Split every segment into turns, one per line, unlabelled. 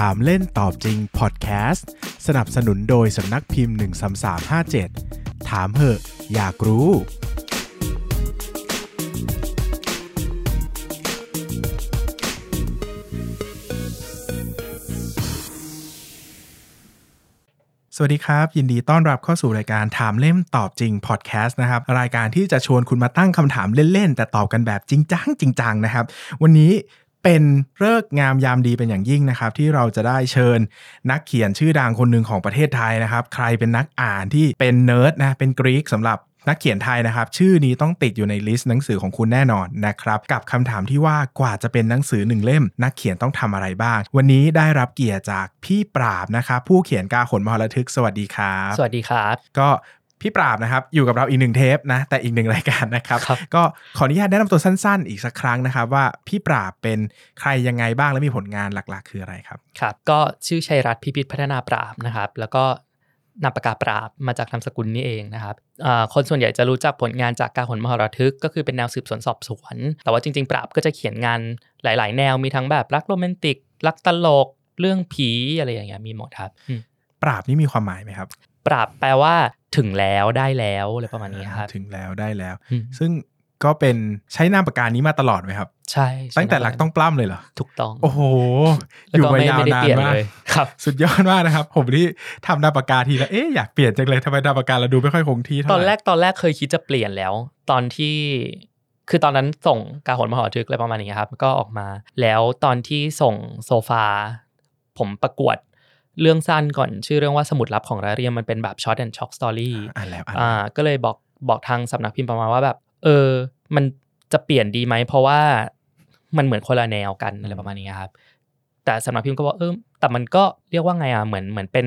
ถามเล่นตอบจริงพอดแคสต์สนับสนุนโดยสำนักพิมพ์ 13357 ถามเหอะ อยากรู้ สวัสดีครับ ยินดีต้อนรับเข้าสู่รายการถามเล่มตอบจริงพอดแคสต์นะครับ รายการที่จะชวนคุณมาตั้งคำถามเล่น ๆ แต่ตอบกันแบบจริงจังจริงจังนะครับ วันนี้ เป็นเลิกษ์งามยามดีเป็นอย่างยิ่งนะครับ ที่เราจะได้เชิญนักเขียนชื่อดังคนหนึ่งของประเทศไทยนะครับ ใครเป็นนักอ่านที่เป็นเนิร์ดนะเป็น geek สำหรับนักเขียนไทยนะครับ ชื่อนี้ต้องติดอยู่ใน list หนังสือของคุณแน่นอนนะครับ กับคำถามที่ว่ากว่าจะเป็นหนังสือหนึ่งเล่ม นักเขียนต้องทำอะไรบ้าง วันนี้ได้รับเกียรติจากพี่ปราปต์นะครับผู้เขียนกาหลมหรทึกสวัสดีครับ
สวัสดีครับ
ก็ พี่ปราปต์นะครับ อยู่กับเราอีกหนึ่งเทปนะ แต่อีกหนึ่งรายการนะครับ
ครับ
ก็ขออนุญาตแนะนำตัวสั้นๆ อีกสักครั้งนะครับว่าพี่ปราบเป็นใครยังไงบ้างและมีผลงานหลักๆ คืออะไรครับ
ครับ ก็ชื่อชัยรัตน์พิพิธพัฒนาปราบนะครับ แล้วก็นามปากกาปราบมาจากนามสกุลนี่เองนะครับอ่าคนส่วนใหญ่จะรู้จักผลงานจากการหนมหรทึก ก็คือเป็นแนวสืบสวนสอบสวน แต่ว่าจริง ๆ ปราบก็จะเขียนงานหลาย ๆ แนวมีทั้งแบบรักโรแมนติก รักตลก เรื่องผีอะไรอย่างเงี้ยมีหมดครับอืม
ปราบนี่มีความหมายไหมครับ
ปราบแปลว่า ถึงแล้วได้แล้วอะไรประมาณนี้ครับ
ถึงแล้วได้แล้ว
อืม
ซึ่งก็เป็นใช้นามปากกานี้มาตลอดไหมครับ
ใช่
ตั้งแต่หลักต้องปล้ำเลยเหรอ
ถูกต้อง
โอ้โห
แล้ว
อยู่
ก็
มา
ไม่
ยาว
ไม่ได้
นา
เป
น
ลี่ยน
มาก
เลยครับ
สุดยอดมากนะครับ ผมที่ทำนามปากกาทีแล้วเอ๊ะอยากเปลี่ยนจังเลยทำไมนามปากกาเราดูไม่ค่อยคงที่เท่าไห
ต
ร่
อนแรกตอนแรกเคยคิดจะเปลี่ยนแล้ว ตอนที่คือตอนนั้นส่งการหนมหอทึกอะไรประมาณนี้ครับ ก็ออกมา แล้วตอนที่ส่งโซฟา ผมประกวด เรื่องสั้นก่อนชื่อเรื่องว่าสมุดลับของรายเรียนมันเป็นแบบ short and shock story อ่า
นแล้วอ่าน
อ่า
แล้ว
ก็เลยบอกบอกทางสำนักพิมพ์ประมาณว่าแบบ เออ มันจะเปลี่ยนดีไหม เพราะว่ามันเหมือนคนละแนวกันอะไรประมาณนี้ครับ แต่สำนักพิมพ์ก็บอกเออแต่มันก็เรียกว่าไงอะเหมือนเหมือนเป็น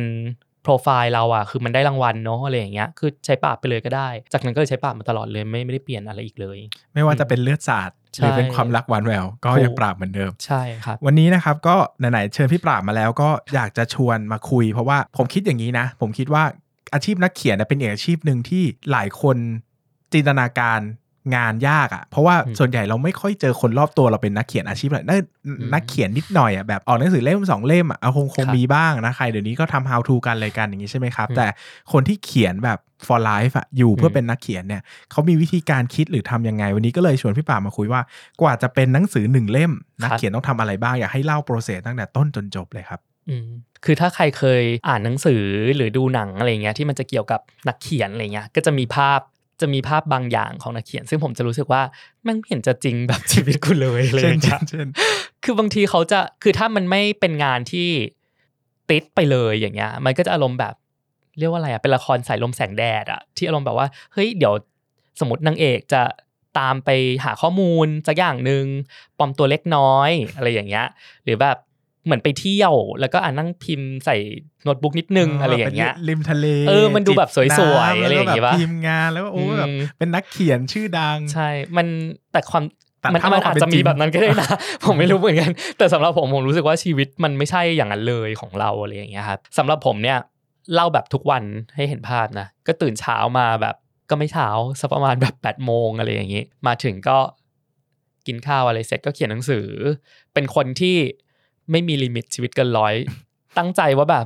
โปรไฟล์เราอะคือมันได้รางวัลเนาะอะไรอย่างเงี้ยคือใช้ปราปต์ไปเลยก็ได้ จากนั้นก็เลยใช้ปราปต์มาตลอดเลยไม่ไม่ได้เปลี่ยนอะไรอีกเลย
ไม่ว่าจะเป็นเลือดสาดหรือ
ใช่
เป็นความรักหวานแหววก็
ถูก
ยังปราบเหมือนเดิม
ใช่ครับ
วันนี้นะครับก็ไหนๆเชิญพี่ปราบมาแล้วก็อยากจะชวนมาคุย เพราะว่าผมคิดอย่างนี้นะ ผมคิดว่าอาชีพนักเขียนนะเป็นอีกอาชีพหนึ่งที่หลายคนจินตนาการ งานยากอะ่ะ เพราะว่า
อืม
ส่วนใหญ่เราไม่ค่อยเจอคนรอบตัวเราเป็นนักเขียนอาชีพอะไรนักนักเขียนนิดหน่อยอะ่ะแบบออกหนังสือเล่มสองเล่มอะ่ะเอาคงคง
ครับ
มีบ้างนะใครเดี๋ยวนี้ก็ทำ how to กันอะไรกันอย่างนี้ใช่ไหมครับ
อืม
แต่คนที่เขียนแบบ for life อะอยู่เพื่ออ
ม
เป็นนักเขียนเนี่ยเขามีวิธีการคิดหรือทำยังไง วันนี้ก็เลยชวนพี่ปราบมาคุยว่ากว่าจะเป็นหนังสือหนึ่งเล่ม นักเขียนต้องทำอะไรบ้างอยากให้เล่าโปรเซสตั้งแต่ต้นจนจบเลยครับ
อืมคือถ้าใครเคยอ่านหนังสือหรือดูหนังอะไรเงี้ยที่มันจะเกี่ยวกับนักเขียนอะไรเงี้ยก็จะมีภาพ จะมีภาพบางอย่างของนักเขียน ซึ่งผมจะรู้สึกว่าแมันไม่เห็นจะจริงแบบชีวิตคุณเลยอะไร
เช่น
อย่าง
เช่
เงี้
น
ย
เช่น
คือบางทีเขาจะคือถ้ามันไม่เป็นงานที่ติดไปเลยอย่างเงี้ย มันก็จะอารมณ์แบบเรียกว่าอะไรอะเป็นละครสายลมแสงแดดอะที่อารมณ์แบบว่าเฮ้ยเดี๋ยวสมมตินางเอกจะตามไปหาข้อมูลสักอย่างหนึ่งปลอมตัวเล็กน้อยอะไรอย่างเงี้ย หรือแบบ เหมือนไปเที่ยว แล้วก็อ่านนั่งพิมพ์ใส่โน้ตบุ๊กนิดนึงอะไรอย่างเงี้ย
ป็นริมทะเล
เออมันดูแบบสวยๆ
จิน้ำ
อะไรอย่างงี้
แล้วก็
ปะ
แบบทีมงานแล้วก็โอ้
อืม
แบบเป็นนักเขียนชื่อดัง
ใช่ มันแต่ความ
แต่
มัน
ถ้า
มัน
เอาความ
อาจจะ
เป็นจริ
มี
ง
แบบนั้นก็ได้นะผมไม่รู้เหมือนกัน แต่สำหรับผมผมรู้สึกว่าชีวิตมันไม่ใช่อย่างนั้นเลยของเราอะไรอย่างเงี้ยครับสำหรับผมเนี่ยเล่าแบบทุกวันให้เห็นภาพนะก็ตื่นเช้ามาแบบก็ไม่เช้าสักประมาณแบบ8ปดโมงอะไรอย่างงี้ มาถึงก็กินข้าวอะไรเสร็จก็เขียนหนังสือ เป็นคนที่ ไม่มีลิมิตชีวิตเกินร้อย ตั้งใจว่าแบบ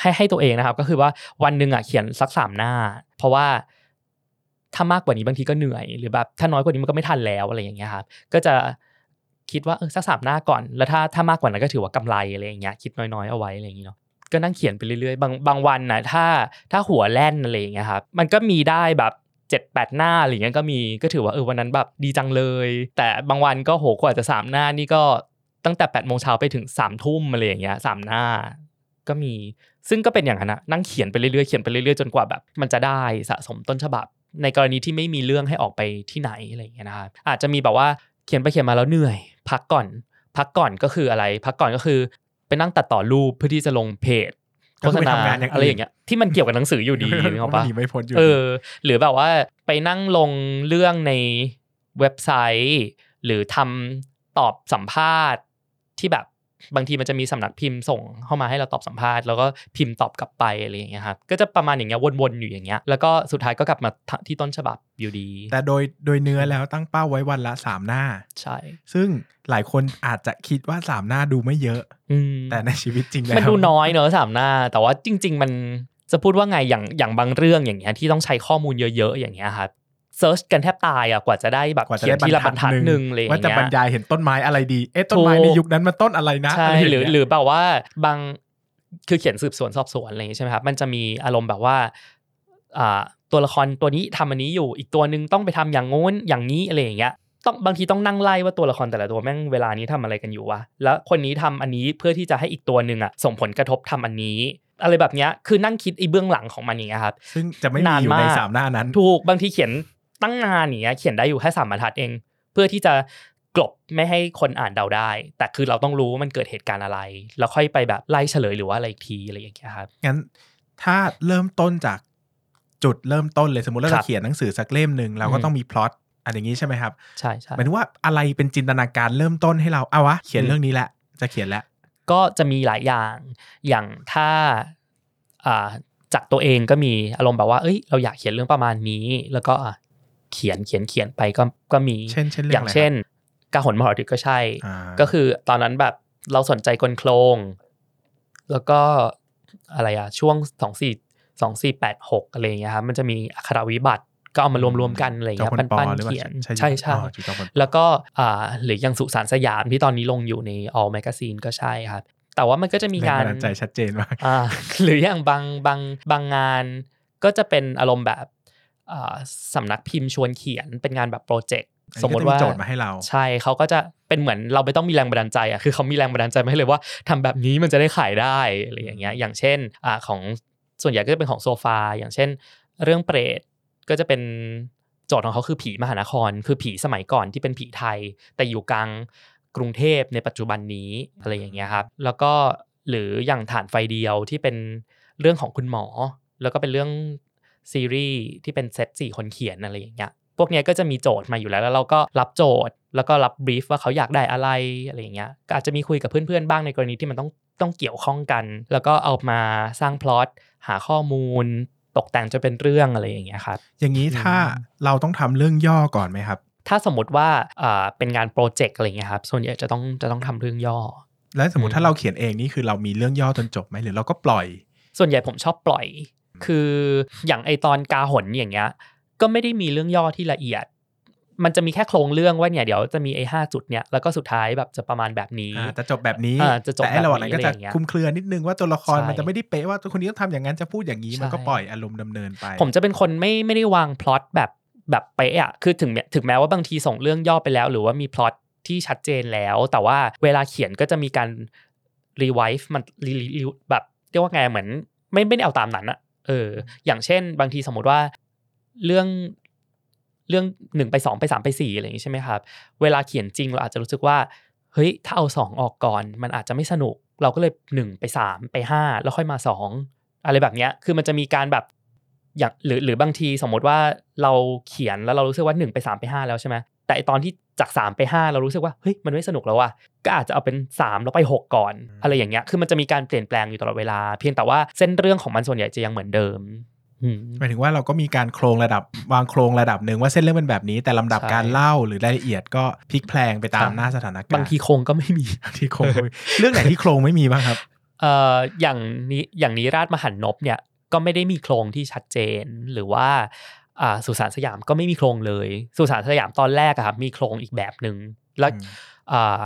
ให้ให้ตัวเองนะครับ ก็คือว่าวันหนึ่งอะเขียนสักสามหน้า เพราะว่าถ้ามากกว่านี้บางทีก็เหนื่อยหรือแบบถ้าน้อยกว่านี้มันก็ไม่ทันแล้วอะไรอย่างเงี้ยครับก็จะคิดว่าเออสักสามหน้าก่อน แล้วถ้าถ้ามากกว่านั้นก็ถือว่ากำไรอะไรอย่างเงี้ยคิดน้อยๆเอาไว้อะไรอย่างเงี้ยเนาะก็นั่งเขียนไปเรื่อยๆบางบางวันนะถ้าถ้าหัวแล่นอะไรอย่างเงี้ยครับมันก็มีได้แบบเจ็ดแปดหน้าอะไรเงี้ยก็มีก็ถือว่าเออวันนั้นแบบดีจังเลย แต่บางวันก็โหกว่าจะสามหน้านี่ก็ ตั้งแต่แปดโมงเช้าไปถึงสามทุ่มอะไรอย่างเงี้ยสามหน้า ก็มีซึ่งก็เป็นอย่างนั้นนะนั่งเขียนไปเรื่อยๆเขียนไปเรื่อยๆจนกว่าแบบ มันจะได้สะสมต้นฉบับ ในกรณีที่ไม่มีเรื่องให้ออกไปที่ไหนอะไรอย่างเงี้ยนะครับอาจจะมีแบบว่าเขียนไปเขียนมาแล้วเหนื่อย พักก่อน พักก่อนก็คืออะไร พักก่อนก็คือไปนั่งตัดต่อรูปเพื่อที่จะลงเพจ
ก็
โฆ
คือ
ษ
ไป
ณา
ทำงานอย่างอื่น
อะไรอย่างเงี้ยที่มันเกี่ยวกับหนังสืออยู่ดีนึกออกปะ
หนีไม่พ้นอยู่
เออ หรือแบบว่าไปนั่งลงเรื่องในเว็บไซต์ หรือทำตอบสัมภาษณ์ ที่แบบบางทีมันจะมีสำนักพิมพ์ส่งเข้ามาให้เราตอบสัมภาษณ์แล้วก็พิมพ์ตอบกลับไปอะไรอย่างเงี้ยครับก็จะประมาณอย่างเงี้ยวนๆอยู่อย่างเงี้ยแล้วก็สุดท้ายก็กลับมาที่ต้นฉบับอยู่ดี
แต่โดยโดยเนื้อแล้วตั้งเป้าไว้วันละสามหน้า
ใช่
ซึ่งหลายคนอาจจะคิดว่าสามหน้าดูไม่เยอะ
อืม
แต่ในชีวิตจริงแล้ว
มันดูน้อยเนอะสามหน้า แต่ว่าจริง ๆ มันจะพูดว่าไงอย่างอย่างบางเรื่องอย่างเงี้ยที่ต้องใช้ข้อมูลเยอะ ๆ อย่างเงี้ยครับ เซิร์ชกันแทบตายอะกว่าจะได้แบบ
กว่าจะ
เขีย
ได้
นทีละบรรทัดหนึ่งอะไรอย่าง
ว่าจะ
เงี้
บรร
ย
ยายเห็นต้นไม้อะไรดีเอ๊ะต้นไม้
ถูก
ในยุคนั้นมันต้นอะไรนะ
ใช่ะ
ไย่าง
หรือ
เงี้ย
หรือแบบว่าบางคือเขียนสืบสวนสอบสวนอะไรอย่างงี้ใช่ไหมครับมันจะมีอารมณ์แบบว่าอ่าตัวละครตัวนี้ทำอันนี้อยู่อีกตัวหนึ่งต้องไปทำอย่างงู้นอย่างนี้อะไรอย่างเงี้ยต้องบางทีต้องนั่งไล่ว่าตัวละครแต่ละตัวแม่งเวลานี้ทำอะไรกันอยู่วะแล้วคนนี้ทำอันนี้เพื่อที่จะให้อีกตัวหนึ่งอะส่งผลกระทบทำอันนี้ อะไรแบบเนี้ยคือนั่งคิดไอ้เบื้องหลังของมันอย่างเงี้ยครับ
ซึ่งจะไม่มี
นาน
อยู่ใน
มาก
สามหน้านั้น
ถูกบางทีเขียน ตั้งนานอย่างเงี้ยเขียนได้อยู่แค่สามบรรทัดเอง เพื่อที่จะกลบไม่ให้คนอ่านเดาได้ แต่คือเราต้องรู้ว่ามันเกิดเหตุการณ์อะไร แล้วค่อยไปแบบไล่เฉลยหรือว่าอะไรอีกทีอะไรอย่างเงี้ยครับ
งั้นถ้าเริ่มต้นจากจุดเริ่มต้นเลยสมมติเรา
ครั
จะ
บ
เขียนหนังสือสักเล่มหนึ่งเราก็
อืม
ต้องมีพล็อตอันอย่างนี้ใช่ไหมครับ
ใช่ใช่
หมายถึงว่าอะไรเป็นจินตนาการเริ่มต้นให้เราเอาวะเขียน
อืม
เรื่องนี้แหละจะเขียนแล้ว
ก็จะมีหลายอย่างอย่างถ้าอ่าจากตัวเองก็มีอารมณ์แบบว่าเอ้ยเราอยากเขียนเรื่องประมาณนี้ แล้วก็อะ เขียนเขียนเขียนไปก็ก็มี
เช่นเช่นเรื่
อ
อง
ย่าง
อะไร
เช่นกาหนมหอดึกก็ใช่
อ่า
ก็คือตอนนั้นแบบเราสนใจกลโครง แล้วก็อะไรอะช่วงสองสี่สองสี่แปดหกอะไรอย่างเงี้ยครับมันจะมีอักขระวิบัติก็เอามารวมๆกันอะไรอย่างเงี้ย
จ้าพลปอ
ปั้น
หรือ
ๆ
ว่า
เขียน
ใช่
ใช่ใช่
อ๋อเจ้าพลปอ
แล้วก็อ่าหรืออย่างสุสานสยามที่ตอนนี้ลงอยู่ใน All Magazine ก็ใช่ครับแต่ว่ามันก็จะมี
แรง
การ
บันดาลใจชัดเจนมาก
อ่าหรืออย่างบางบางบางงานก็จะเป็นอารมณ์แบบอ่า สำนักพิมพ์ชวนเขียนเป็นงานแบบโปรเจกต์
อันนี้
สมมติว่า
ก็จะมีโจทย์มาให้เรา
ใช่เขาก็จะเป็นเหมือนเราไม่ต้องมีแรงบันดาลใจอะคือเขามีแรงบันดาลใจมาให้เลยว่าทำแบบนี้มันจะได้ขายได้อะไรอย่างเงี้ยอย่างเช่นอ่าของส่วนใหญ่ก็จะเป็นของโซฟาอย่างเช่น เรื่องเปรตก็จะเป็นโจทย์ของเขาคือผีมหานคร คือผีสมัยก่อนที่เป็นผีไทย แต่อยู่กลางกรุงเทพในปัจจุบันนี้อะไรอย่างเงี้ยครับแล้วก็หรืออย่างฐานไฟเดียวที่เป็นเรื่องของคุณหมอ แล้วก็เป็นเรื่อง ซีรีส์ที่เป็นเซตสี่คนเขียนอะไรอย่างเงี้ยพวกเนี้ยก็จะมีโจทย์มาอยู่แล้ว แล้วเราก็รับโจทย์ แล้วก็รับบรีฟว่าเขาอยากได้อะไรอะไรอย่างเงี้ยก็อาจจะมีคุยกับเพื่อนๆบ้างในกรณีที่มันต้องต้องเกี่ยวข้องกัน แล้วก็เอามาสร้างพล็อตหาข้อมูล ตกแต่งจนเป็นเรื่องอะไรอย่างเงี้ยครับ
อย่างนี้ถ้าเราต้องทำเรื่องย่อก่อนไหมครับ
ถ้าสมมติว่าอ่าเป็นงานโปรเจกต์อะไรเงี้ยครับส่วนใหญ่จะต้องจะต้องทำเรื่องย่อ
แล้วสมม
อื
ติ
ม
ถ้าเราเขียนเองนี่คือเรามีเรื่องย่อจนจบไหมหรือเราก็ปล่อย
ส่วนใหญ่ผมชอบปล่อย คืออย่างไอตอนกาหนอย่างเงี้ย ก็ไม่ได้มีเรื่องย่อที่ละเอียด มันจะมีแค่โครงเรื่องว่าเนี่ยเดี๋ยวจะมีไอห้าจุดเนี่ยแล้วก็สุดท้ายแบบจะประมาณแบบนี้
อ่าจะจบแบบนี้
อ่าจะจบ
แต่ไอ้ระหว่างนั้นก็
แบบนี้
จะ
อะไรอย่างเงี้ย
คลุมเครือนิดนึงว่าตัวละคร
ใช่
มันจะไม่ได้เป๊ะว่าตัวคนนี้ต้องทำอย่างนั้นจะพูดอย่างนี้
ใช่
มันก็ปล่อยอารมณ์ดำเนินไป
ผมจะเป็นคนไม่ไม่ได้วางพล็อตแบบแบบเป๊ะอะคือถึงแม้ถึงแม้ว่าบางทีส่งเรื่องย่อไปแล้ว หรือว่ามีพล็อตที่ชัดเจนแล้ว แต่ว่าเวลาเขียนก็จะมีการรีไวฟ์มันรีรีแบบเรียกว่าไงเหมือน ไม่ไม่ได้เอาตามนั้นอะ เออ อย่างเช่น บางทีสมมติว่าเรื่องเรื่องหนึ่งไปสองไปสามไปสี่อะไรอย่างงี้ใช่ไหมครับ เวลาเขียนจริงเราอาจจะรู้สึกว่า เฮ้ย ถ้าเอาสองออกก่อน มันอาจจะไม่สนุก เราก็เลยหนึ่งไปสามไปห้าแล้วค่อยมาสองอะไรแบบเนี้ย คือมันจะมีการแบบอย่างหรือหรือบางทีสมมติว่าเราเขียนแล้วเรารู้สึกว่าหนึ่งไปสามไปห้าแล้วใช่ไหม แต่ไอ้ตอนที่จากสามไปห้าเรารู้สึกว่าเฮ้ยมันไม่สนุกแล้วว่ะก็อาจจะเอาเป็นสามแล้วไปหกก่อน อะไรอย่างเงี้ยคือมันจะมีการเปลี่ยนแปลงอยู่ตลอดเวลา เพียงแต่ว่าเส้นเรื่องของมันส่วนใหญ่จะยังเหมือนเดิมอืม
หมายถึงว่าเราก็มีการโครงระดับวางโครงระดับหนึ่งว่าเส้นเรื่องเป็นแบบนี้แต่ลำดับ
ใช่
การเล่าหรือรายละเอียดก็พลิกแพลงไปตา
ครั
ม
บ
หน้าสถานการณ์
บางทีโครงก็ไม่มี
บางทีโครงไม่มีเรื่องไหนที่โครงไม่มีบ้างครับ
เอ่ออย่างนี้อย่างนี้ราชมหันนบเนี่ยก็ไม่ได้มีโครงที่ชัดเจนหรือว่าอ่า สุสานสยามก็ไม่มีโครงเลย สุสานสยามตอนแรกอะครับมีโครงอีกแบบหนึ่งแล้ว
อืม
อ่า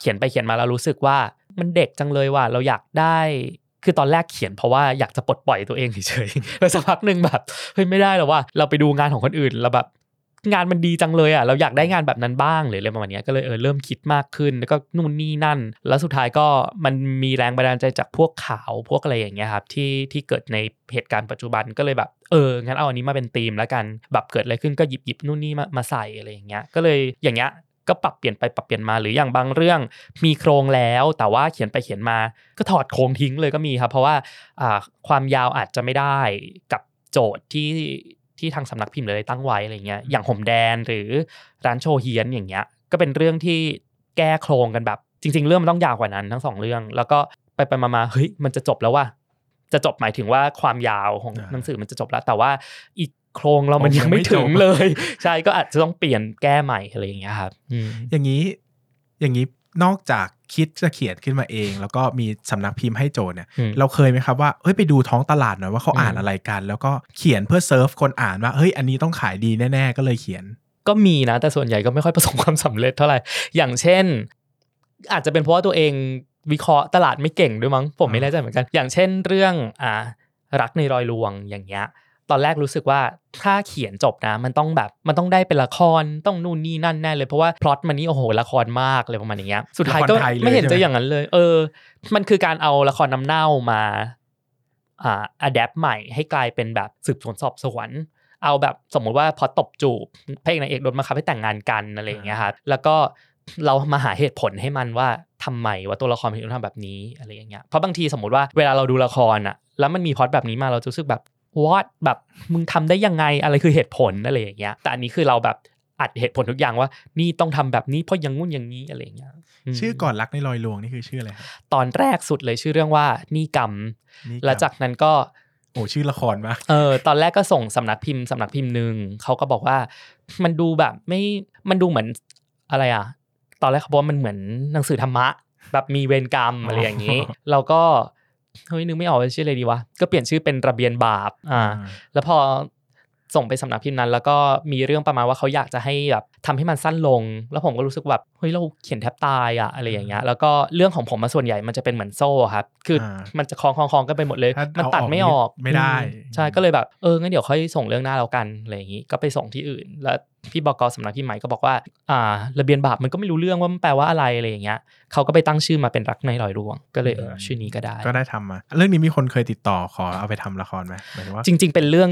เขียนไปเขียนมาแล้วรู้สึกว่ามันเด็กจังเลยว่าเราอยากได้คือตอนแรกเขียนเพราะว่าอยากจะปลดปล่อยตัวเองเฉยๆแล้วสักพักหนึ่งแบบเฮ้ยไม่ได้แล้วว่าเราไปดูงานของคนอื่นแล้วแบบ งานมันดีจังเลยอะเราอยากได้งานแบบนั้นบ้างหรืออะไรประมาณนี้ก็เลยเออเริ่มคิดมากขึ้น แล้วก็นู่นนี่นั่น แล้วสุดท้ายก็มันมีแรงบันดาลใจจากพวกข่าวพวกอะไรอย่างเงี้ยครับที่ที่เกิดในเหตุการณ์ปัจจุบันก็เลยแบบเอองั้นเอาอันนี้มาเป็นธีมแล้วกันแบบเกิดอะไรขึ้นก็หยิบหยิบนู่นนี่มามาใส่อะไรอย่างเงี้ยก็เลยอย่างเงี้ยก็ปรับเปลี่ยนไปปรับเปลี่ยนมาหรืออย่างบางเรื่องมีโครงแล้วแต่ว่าเขียนไปเขียนมาก็ถอดโครงทิ้งเลยก็มีครับ เพราะว่าอ่าความยาวอาจจะไม่ได้กับโจทย์ที่ ที่ทางสำนักพิมพ์เลยตั้งไว้อะไรเงี้ยอย่างห่มแดนหรือร้านโชว์เฮียนอย่างเงี้ยก็เป็นเรื่องที่แก้โครงกันแบบ จริง ๆ เรื่องมันต้องยาวกว่านั้นทั้งสองเรื่อง แล้วก็ไปไปมาๆเฮ้ยมันจะจบแล้วว่าจะจบหมายถึงว่าความยาวของ
อ่า
หนังสือมันจะจบแล้ว แต่ว่าอีกโครงเรามัน
โอ้
ยังไม่
ยังไม่
ถึง
จบ
เลย ใช่ก็อาจจะต้องเปลี่ยนแก้ใหม่อะไรอย่างเงี้ยครับอืม
อย่างนี้อย่างนี้ นอกจากคิดจะเขียนขึ้นมาเอง แล้วก็มีสำนักพิมพ์ให้โจทย์เนี่ย
อืม
เราเคยไหมครับว่าเฮ้ยไปดูท้องตลาดหน่อยว่าเขา
อืม
อ่านอะไรกัน แล้วก็เขียนเพื่อเซิร์ฟคนอ่านว่าเฮ้ยอันนี้ต้องขายดีแน่ ๆ ก็เลยเขียน
ก็มีนะ แต่ส่วนใหญ่ก็ไม่ค่อยประสบความสำเร็จเท่าไหร่อย่างเช่น อาจจะเป็นเพราะว่าตัวเองวิเคราะห์ตลาดไม่เก่งด้วยมั้งผมไม่แน่ใจเหมือนกัน อย่างเช่นเรื่องอ่ารักในรอยลวงอย่างเงี้ย ตอนแรกรู้สึกว่าถ้าเขียนจบนะ มันต้องแบบมันต้องได้เป็นละครต้องนู่นนี่นั่นแน่เลยเพราะว่าพล็อตมันนี่โอ้โหละครมากเลยประมาณอย่างเงี้ยสุดท้ายก็
ละครไทยเลย
ไม่เห็น
ใช่ไหม
จะอย่างนั้นเลย เออ มันคือการเอาละครน้ำเน่ามาอ่าอัดแอปใหม่ให้กลายเป็นแบบสืบสวนสอบสวนเอาแบบสมมุติว่าพอตบจูบพระเอกนางเอกโดนมาคับให้แต่งงานกันอะไรอย่างเงี้ยครับแล้วก็เรามาหาเหตุผลให้มันว่าทำไมว่าตัวละครถึงต้องทำแบบนี้อะไรอย่างเงี้ยเพราะบางทีสมมติว่าเวลาเราดูละครอะแล้วมันมีพล็อตแบบนี้มาเราจะรู้สึกแบบ what แบบมึงทำได้ยังไงอะไรคือเหตุผลอะไรอย่างเงี้ยแต่อันนี้คือเราแบบอัดเหตุผลทุกอย่างว่า นี่ต้องทำแบบนี้เพราะอยังงุ่นอย่างนี้อะไรอย่างเงี้ยม
ชื่อก่อนรักในรอยลวงนี่คือชื่ออะไรครับ
ตอนแรกสุดเลยชื่อเรื่องว่านี่กรรม
นี่
แล้วจากนั้นก็
โอ้ชื่อละครมาก
เออตอนแรกก็ส่งสำนักพิมพ์สำนักพิมพ์หนึ่งเขาก็บอกว่ามันดูแบบไม่มันดูเหมือนอะไรอะ ตอนแรกเขาบอกว่ามันเหมือนหนังสือธรรมะ แบบมีเวรกรรมอะไรอย่างนี้ เราก็ เฮ้ยนึกไม่ออกว่าชื่ออะไรดีวะก็เปลี่ยนชื่อเป็นระเบียนบาปอ่า แล้วพอส่งไปสำนักพิมพ์นั้น แล้วก็มีเรื่องประมาณว่าเขาอยากจะให้แบบทำให้มันสั้นลง แล้วผมก็รู้สึกแบบเฮ้ยเราเขียนแทบตายอะอะไรอย่างเงี้ยแล้วก็เรื่องของผมมาส่วนใหญ่มันจะเป็นเหมือนโซ่ครับคืออามันจะคล้องคล้องคล้องกันไปหมดเลย
ถ้า
มัน
เอา
ตัดไม่ออก
ไม่ได้
อืมใช่ก็เลยแบบเอองั้นเดี๋ยวค่อยส่งเรื่องหน้าแล้วกันอะไรอย่างงี้ก็ไปส่งที่อื่นแล้ว พี่บกสำนักพิมพ์ใหม่ก็บอกว่าอ่าระเบียนบาปมันก็ไม่รู้เรื่องว่ามันแปลว่าอะไรอะไรอย่างเงี้ยเขาก็ไปตั้งชื่อมาเป็นรักในรอยรวง ก็เลยเออชื่อนี้ก็ได้
ก็ได้ทำมา เรื่องนี้มีคนเคยติดต่อขอเอาไปทำละครไหมหมายถึงว่า
จริง ๆ เป็นเรื่อง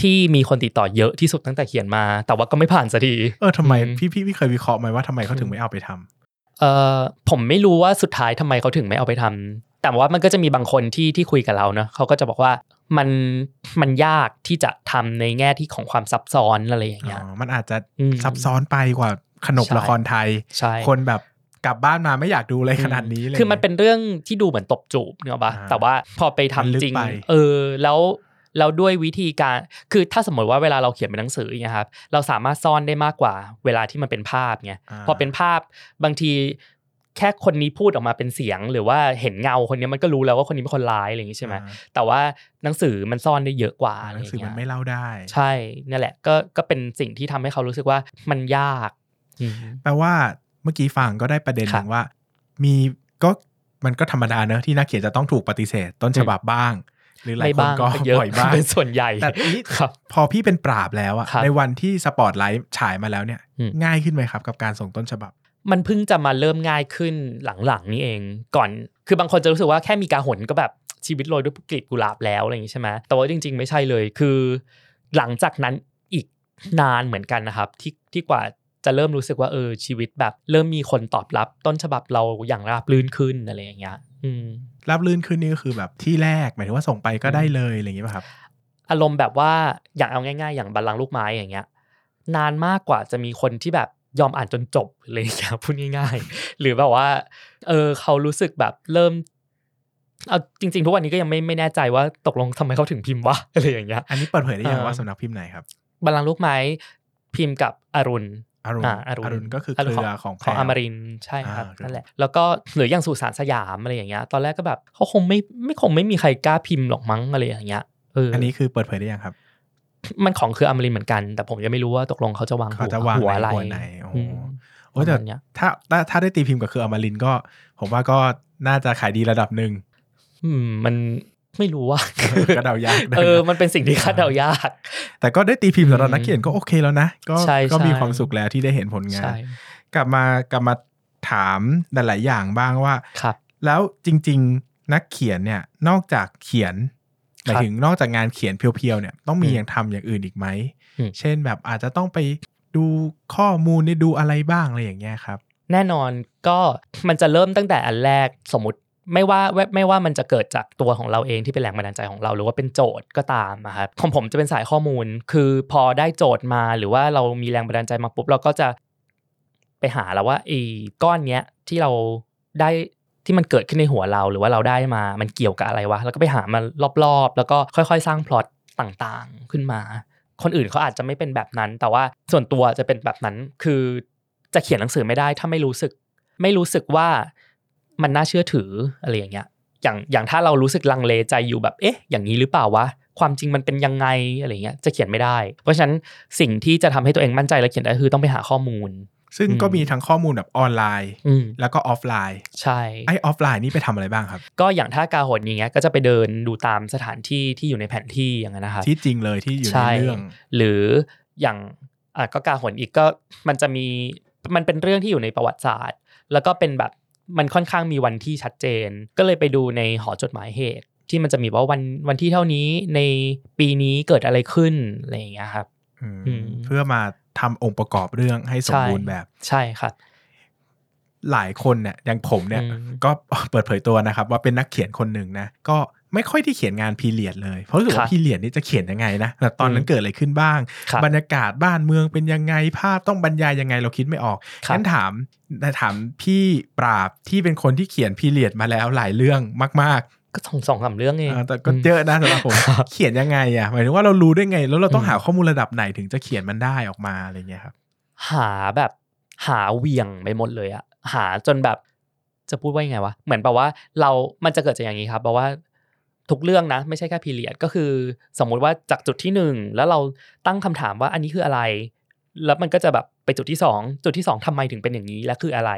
ที่มีคนติดต่อเยอะที่สุดตั้งแต่เขียนมา แต่ว่าก็ไม่ผ่านสักที
เออทำไม
อืม
พี่พี่พี่เคยวิเคราะห์ไหมว่าทำไมเขาถึงไม่เอาไปทำ
เออผมไม่รู้ว่าสุดท้ายทำไมเขาถึงไม่เอาไปทำแต่ว่ามันก็จะมีบางคนที่ที่คุยกับเราเนอะเขาก็จะบอกว่า มันมันยากที่จะทำในแง่ที่ของความซับซ้อนอะไรอย่างเงี้ย
อ๋อมันอาจจะ
อืม
ซับซ้อนไปกว่าขนบ
ใช่
ละครไทย
ใช่
คนแบบกลับบ้านมาไม่อยากดูอะไรขนาดนี้เลย
คือมันเป็นเรื่องที่ดูเหมือนตบจูบเนอะปะ
อ่า
แต่ว่าพอไปทำ
มันลึก
จริง
ไป
เออ แล้วแล้วด้วยวิธีการ คือถ้าสมมติว่าเวลาเราเขียนเป็นหนังสืออย่างเงี้ยครับ เราสามารถซ่อนได้มากกว่าเวลาที่มันเป็นภาพไงาพอเป็นภาพบางที แค่คนนี้พูดออกมาเป็นเสียง หรือว่าเห็นเงาคนนี้มันก็รู้แล้วว่าคนนี้เป็นคนร้ายอะไรอย่างงี้ใช่ไหม
อ่า
แต่ว่าหนังสือมันซ่อนได้เยอะกว่า
อ่า
อะไร
หนั
องย่าง
สือ
เงี้
มัน
ย
ไม่เล่าได้
ใช่นั่นแหละก็ก็เป็นสิ่งที่ทำให้เขารู้สึกว่ามันยากอืม
แปลว่าเมื่อกี้ฟังก็ได้ประเด็นห
ครั
นึ่
บ
งว่า มีก็มันก็ธรรมดาเนอะที่นักเขียนจะต้องถูกปฏิเสธต้นฉบับบ้าง หรือหลาย
ไม่
คน
บ้าง
ก็
ก็เยอะ
ปล่อยบ้าง
เป็นส่วนใหญ่
แต่นี่
ครับ
พอพี่เป็นปราบแล้วอะ
ครับ
ในวันที่สปอตไลท์ฉายมาแล้วเนี่ย
อืม
ง่ายขึ้นไหมครับกับการส่งต้นฉบับ
มันเพิ่งจะมาเริ่มง่ายขึ้นหลังๆนี่เอง ก่อน คือบางคนจะรู้สึกว่าแค่มีการหนก็แบบชีวิตโรยด้วยกลีบกุหลาบแล้วอะไรอย่างนี้ใช่ไหมแต่ว่าจริง ๆ ไม่ใช่เลยคือ หลังจากนั้นอีกนานเหมือนกันนะครับ ที่ที่กว่าจะเริ่มรู้สึกว่าเออชีวิตแบบ เริ่มมีคนตอบรับต้นฉบับเราอย่างราบรื่นขึ้นอะไรอย่างเงี้ยอืม
รับลื่นขึ้นนี่ก็คือแบบที่แรกหมายถึงว่าส่งไปก็ได้เลยอะไรอย่างนี้ป่ะครับ
อารมณ์แบบว่าอย่างเอาง่าย ๆ อย่างบัลลังก์ลูกไม้อย่างเงี้ย นานมากกว่าจะมีคนที่แบบ ยอมอ่านจนจบเลยอย่างเงี้ยพูดง่ายๆ หรือแบบว่า เออเขารู้สึกแบบเริ่มเอาจริง ๆ ทุกวันนี้ก็ยังไม่ไม่แน่ใจว่าตกลงทำไมเขาถึงพิมพ์วะอะไรอย่างเงี้ย
อันนี้เปิดเผยได้ยัง
เออ
ว่าสำนักพิมพ์ไหนครับ
บัลลังก์ลูกไม้พิมพ์กับอรุณ
อรุณ
อ่าอรุณ
อรุณก็คือเครือของ
ของ
แพรว
อมรินทร์ใช่ครับ
อ่า
นั่นแหละ แล้วก็หรืออย่างสุสานสยามอะไรอย่างเงี้ย ตอนแรกก็แบบเขาคงไม่ไม่คงไม่มีใครกล้าพิมพ์หรอกมั้งอะไรอย่างเงี้ยเออ
อั
อั
นนี้คือเปิดเผยได้ยังครับ
มันของคืออมรินทร์เหมือนกัน แต่ผมยังไม่รู้ว่าตกลงเขาจะวาง
เขาจะวาง
หัว
ใน
อะไร
หัวไหนโอ้โห
อืม
โอ้แต่
ประมาณเนี้ย
ถ้าถ้าถ้าได้ตีพิมพ์กับคืออมรินทร์ก็ ผมว่าก็น่าจะขายดีระดับหนึ่ง
อืม มันไม่รู้ว่า
ก็เดายาก
เออ มันเป็นสิ่งที่คาดเดายาก
แต่ก็ได้ตีพิมพ์สำหรับ
อืม
นักเขียนก็โอเคแล้วนะก็
ใช่
ก็มี
ใช่
ความสุขแล้วที่ได้เห็นผลงาน
ใช่
กลับมากลับมาถามหลายๆอย่างบ้างว่า
ครับ
แล้วจริง ๆ นักเขียนเนี่ย นอกจากเขียน หมายถึงนอกจากงานเขียนเพียวๆเนี่ยต้องมี
อืม
อย่างทำอย่างอื่นอีกไหม
อืม
เช่นแบบอาจจะต้องไปดูข้อมูลได้ดูอะไรบ้างอะไรอย่างเงี้ยครับ
แน่นอนก็มันจะเริ่มตั้งแต่อันแรกสมมติไม่ว่าไม่ว่ามันจะเกิดจากตัวของเราเองที่เป็นแรงบันดาลใจของเรา หรือว่าเป็นโจทย์ก็ตามนะครับของผมจะเป็นสายข้อมูล คือพอได้โจทย์มาหรือว่าเรามีแรงบันดาลใจมาปุ๊บเราก็จะไปหาแล้วว่าไอ้ก้อนเนี้ยที่เราได้ ที่มันเกิดขึ้นในหัวเราหรือว่าเราได้มา มันเกี่ยวกับอะไรวะ แล้วก็ไปหามารอบๆ แล้วก็ค่อยๆ สร้างพล็อตต่างๆขึ้นมา คนอื่นเขาอาจจะไม่เป็นแบบนั้น แต่ว่าส่วนตัวจะเป็นแบบนั้น คือจะเขียนหนังสือไม่ได้ ถ้าไม่รู้สึก ไม่รู้สึกว่ามันน่าเชื่อถืออะไรอย่างเงี้ย อย่างอย่างถ้าเรารู้สึกลังเลใจอยู่แบบ เอ๊ะ อย่างนี้หรือเปล่าวะ ความจริงมันเป็นยังไงอะไรเงี้ย จะเขียนไม่ได้ เพราะฉะนั้นสิ่งที่จะทำให้ตัวเองมั่นใจและเขียนได้คือต้องไปหาข้อมูล
ซึ่งก็มีทั้งข้อมูลแบบออนไลน์
อืม
แล้วก็ออฟไลน์
ใช่
ไอออฟไลน์นี่ไปทำอะไรบ้างครับ
ก็อย่างถ้ากาหนอย่างเงี้ยก็จะไปเดินดูตามสถานที่ที่อยู่ในแผนที่อย่างนั้นนะครับ
ที่จริงเลยที่อยู่ใน
ใช่
เรื่อง
หรืออย่างอะก็กาหนอีกก็มันจะมีมันเป็นเรื่องที่อยู่ในประวัติศาสตร์ แล้วก็เป็นแบบมันค่อนข้างมีวันที่ชัดเจน ก็เลยไปดูในหอจดหมายเหตุ ที่มันจะมีว่าวันวันที่เท่านี้ในปีนี้เกิดอะไรขึ้นอะไรอย่างเงี้ยครับ
อืม
อืม
เพื่อมา ทำองค์ประกอบเรื่องให้สมบูรณ์แบบ
ใช่ครับ
หลายคนเนี่ยอย่างผมเนี่ย
อืม
ก็เปิดเผยตัวนะครับ ว่าเป็นนักเขียนคนหนึ่งนะก็ไม่ค่อยที่เขียนงานพีเรียดเลย เพราะรู้สึก
ครั
ว่า
บ
พีเรียดนี่จะเขียนยังไงนะแต่ตอนนั้น
อืม
เกิดอะไรขึ้นบ้าง
ครับ
บรรยากาศบ้านเมืองเป็นยังไงภาพต้องบรรยายยังไงเราคิดไม่ออก
ครับ
งั้นถามแต่ถามพี่ปราบที่เป็นคนที่เขียนพีเรียดมาแล้วหลายเรื่องมาก
ก็สองสองสามเรื่องเอง
ๆอ่าแต่ก็เยอะนะสำหรับผม
ครับ
เขียนยังไงอะหมายถึงว่าเรารู้ได้ไง แล้วเราต้อง
อืม
หาข้อมูลระดับไหนถึงจะเขียนมันได้ออกมาอะไรเงี้ยครับ
หาแบบหาเหวี่ยงไปหมดเลยอะหาจนแบบจะพูดว่ายังไงวะเหมือนแบบว่าเรา มันจะเกิดจากอย่างนี้ครับแปลว่าทุกเรื่องนะ ไม่ใช่แค่พีเรียดก็คือ สมมุติว่าจากจุดที่หนึ่งแล้วเราตั้งคำถามว่าอันนี้คืออะไร แล้วมันก็จะแบบไปจุดที่สองจุดที่สองทำไมถึงเป็นอย่างนี้และคืออะไร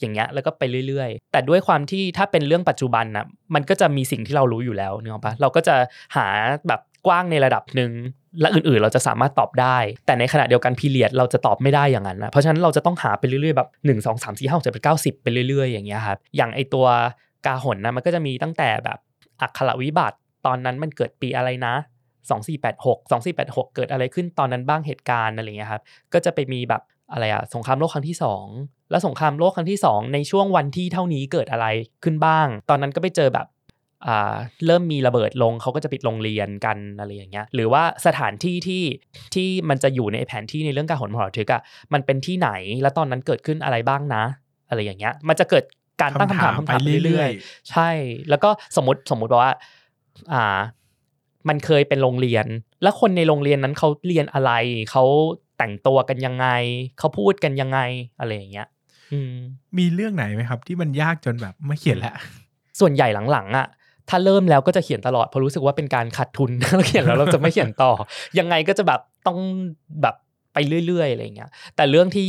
อย่างเงี้ยแล้วก็ไปเรื่อยๆ แต่ด้วยความที่ถ้าเป็นเรื่องปัจจุบันนะมันก็จะมีสิ่งที่เรารู้อยู่แล้วเนกอะปะเราก็จะหาแบบกว้างในระดับหนึ่งและอื่นๆ เราจะสามารถตอบได้ แต่ในขณะเดียวกันพีเรียดเราจะตอบไม่ได้อย่างนั้นนะเพราะฉะนั้นเราจะต้องหาไปเรื่อยๆแบบ1 2 3 4 5 6 7 8 9 10ไปเรื่อยๆ อย่างเงี้ยครับอย่างไอตัวกาหนนะมันก็จะมีตั้งแต่แบบอักขระวิบัติตอนนั้นมันเกิดปีอะไรนะ 2486 2486 เกิดอะไรขึ้นตอนนั้นบ้างเหตุการณ์อะไรเงี้ยครับก็จะไปมีแบบอะไรอะสงครามโลกครั้งที่ 2 แล้วสงครามโลกครั้งที่ 2 ในช่วงวันที่เท่านี้เกิดอะไรขึ้นบ้าง ตอนนั้นก็ไปเจอแบบอ่าเริ่มมีระเบิดลงเขาก็จะปิดโรงเรียนกันอะไรอย่างเงี้ยหรือว่าสถานที่ที่ที่มันจะอยู่ในแผนที่ในเรื่องการหนมหรทึกอะมันเป็นที่ไหนแล้วตอนนั้นเกิดขึ้นอะไรบ้างนะ อะไรอย่างเงี้ย มันจะเกิดการตั้งคำถามคำถามไปเรื่อยๆ ใช่ แล้วก็สมมติสมมติว่าอ่า มันเคยเป็นโรงเรียน แล้วคนในโรงเรียนนั้นเขาเรียนอะไร เขาแต่งตัวกันยังไง เขาพูดกันยังไงอะไรอย่างเงี้ยอืม
มีเรื่องไหนไหมครับ ที่มันยากจนแบบไม่เขียนแล้ว
ส่วนใหญ่หลังๆอะถ้าเริ่มแล้วก็จะเขียนตลอดเพราะรู้สึกว่าเป็นการขาดทุนเราเขียนแล้วเราจะไม่เขียนต่อ ยังไงก็จะแบบต้องแบบไปเรื่อยๆอะไรอย่างเงี้ย แต่เรื่องที่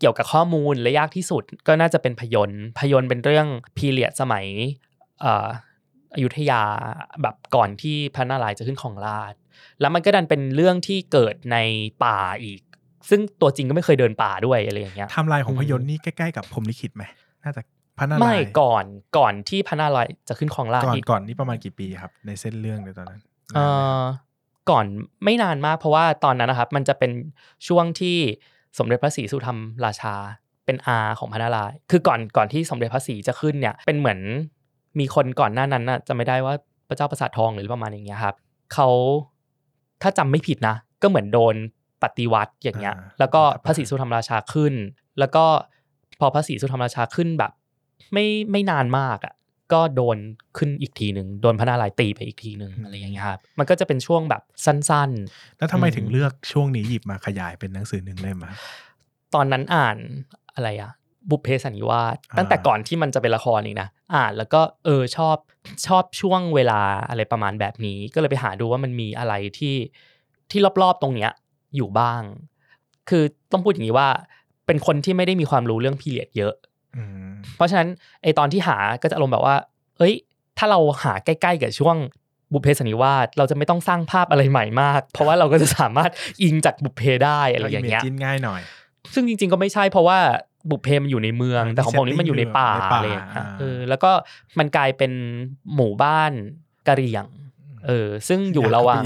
เกี่ยวกับข้อมูลและยากที่สุดก็น่าจะเป็นพยนต์พยนต์เป็นเรื่องพีเรียดสมัยเอ่ออยุธยาแบบก่อนที่พระนารายณ์จะขึ้นของราชย์แล้วมันก็ดันเป็นเรื่องที่เกิดในป่าอีก ซึ่งตัวจริงก็ไม่เคยเดินป่าด้วยอะไรอย่างเงี้ย
ไทำลายของพยนต์นี่ใกล้ๆกับพรหมลิขิตไหมน่าจะพระนารายณ์
ไม่ก่อนก่อนที่พระนารายณ์จะขึ้นของราช
ก่อน
ย์อีก
ก่อนนี่ประมาณกี่ปีครับ ในเส้นเรื่องในตอนนั้น
เอ่อก่อนไม่นานมากเพราะว่าตอนนั้นนะครับ มันจะเป็นช่วงที่สมเด็จพระศรีสุธรรมราชาเป็นอาของพระนารายณ์คือก่อนก่อนที่สมเด็จพระศรีจะขึ้นเนี่ยเป็นเหมือน มีคนก่อนหน้านั้นน่ะจะไม่ได้ว่าพระเจ้าประสาททองหรือประมาณอย่างเงี้ยครับเขาถ้าจำไม่ผิดนะ ก็เหมือนโดนปฏิวัติอย่างเงี้ย แล้วก็พระศรีสุธรรมราชาขึ้น แล้วก็พอพระศรีสุธรรมราชาขึ้นแบบ ไม่ไม่นานมากอะก็โดนขึ้นอีกทีหนึ่งโดนพระนารายณ์ตีไปอีกทีหนึ่งอะไรอย่างเงี้ยครับมันก็จะเป็นช่วงแบบสั้น
แล้วทำไม
อืม
ถึงเลือกช่วงนี้หยิบมาขยายเป็นหนังสือหนึ่งเล่มอะ
ๆตอนนั้นอ่านอะไรอะ บุพเพสันนิวาส
อ่า
ตั้งแต่ก่อนที่มันจะเป็นละครอีกนะอ่านแล้วก็เออชอบชอบช่วงเวลาอะไรประมาณแบบนี้ ก็เลยไปหาดูว่ามันมีอะไรที่ที่รอบๆตรงเนี้ยอยู่บ้าง คือต้องพูดอย่างนี้ว่าเป็นคนที่ไม่ได้มีความรู้เรื่องพีเรียดเยอะ
อืม
เพราะฉะนั้นไอตอนที่หาก็จะอารมณ์แบบว่า เอ้ย ถ้าเราหาใกล้ๆกับช่วงบุพเพสันนิวาสเราจะไม่ต้องสร้างภาพอะไรใหม่มาก เพราะว่าเราก็จะสามารถอิงจากบุพเพได้อะไรอย่างเงี้ย
จินง่ายหน่อย
ซึ่งจริง ๆก็ไม่ใช่เพราะว่า บุพเพมันอยู่ในเมือง
อ่า
แต่ของผมนี่มันอยู่ในป่า
ในป่า
อะไรอย่างเงี้ย
อ่า
เออแล้วก็มันกลายเป็นหมู่บ้านกะเหรี่ยงเออซึ่งอยู่ระหว่าง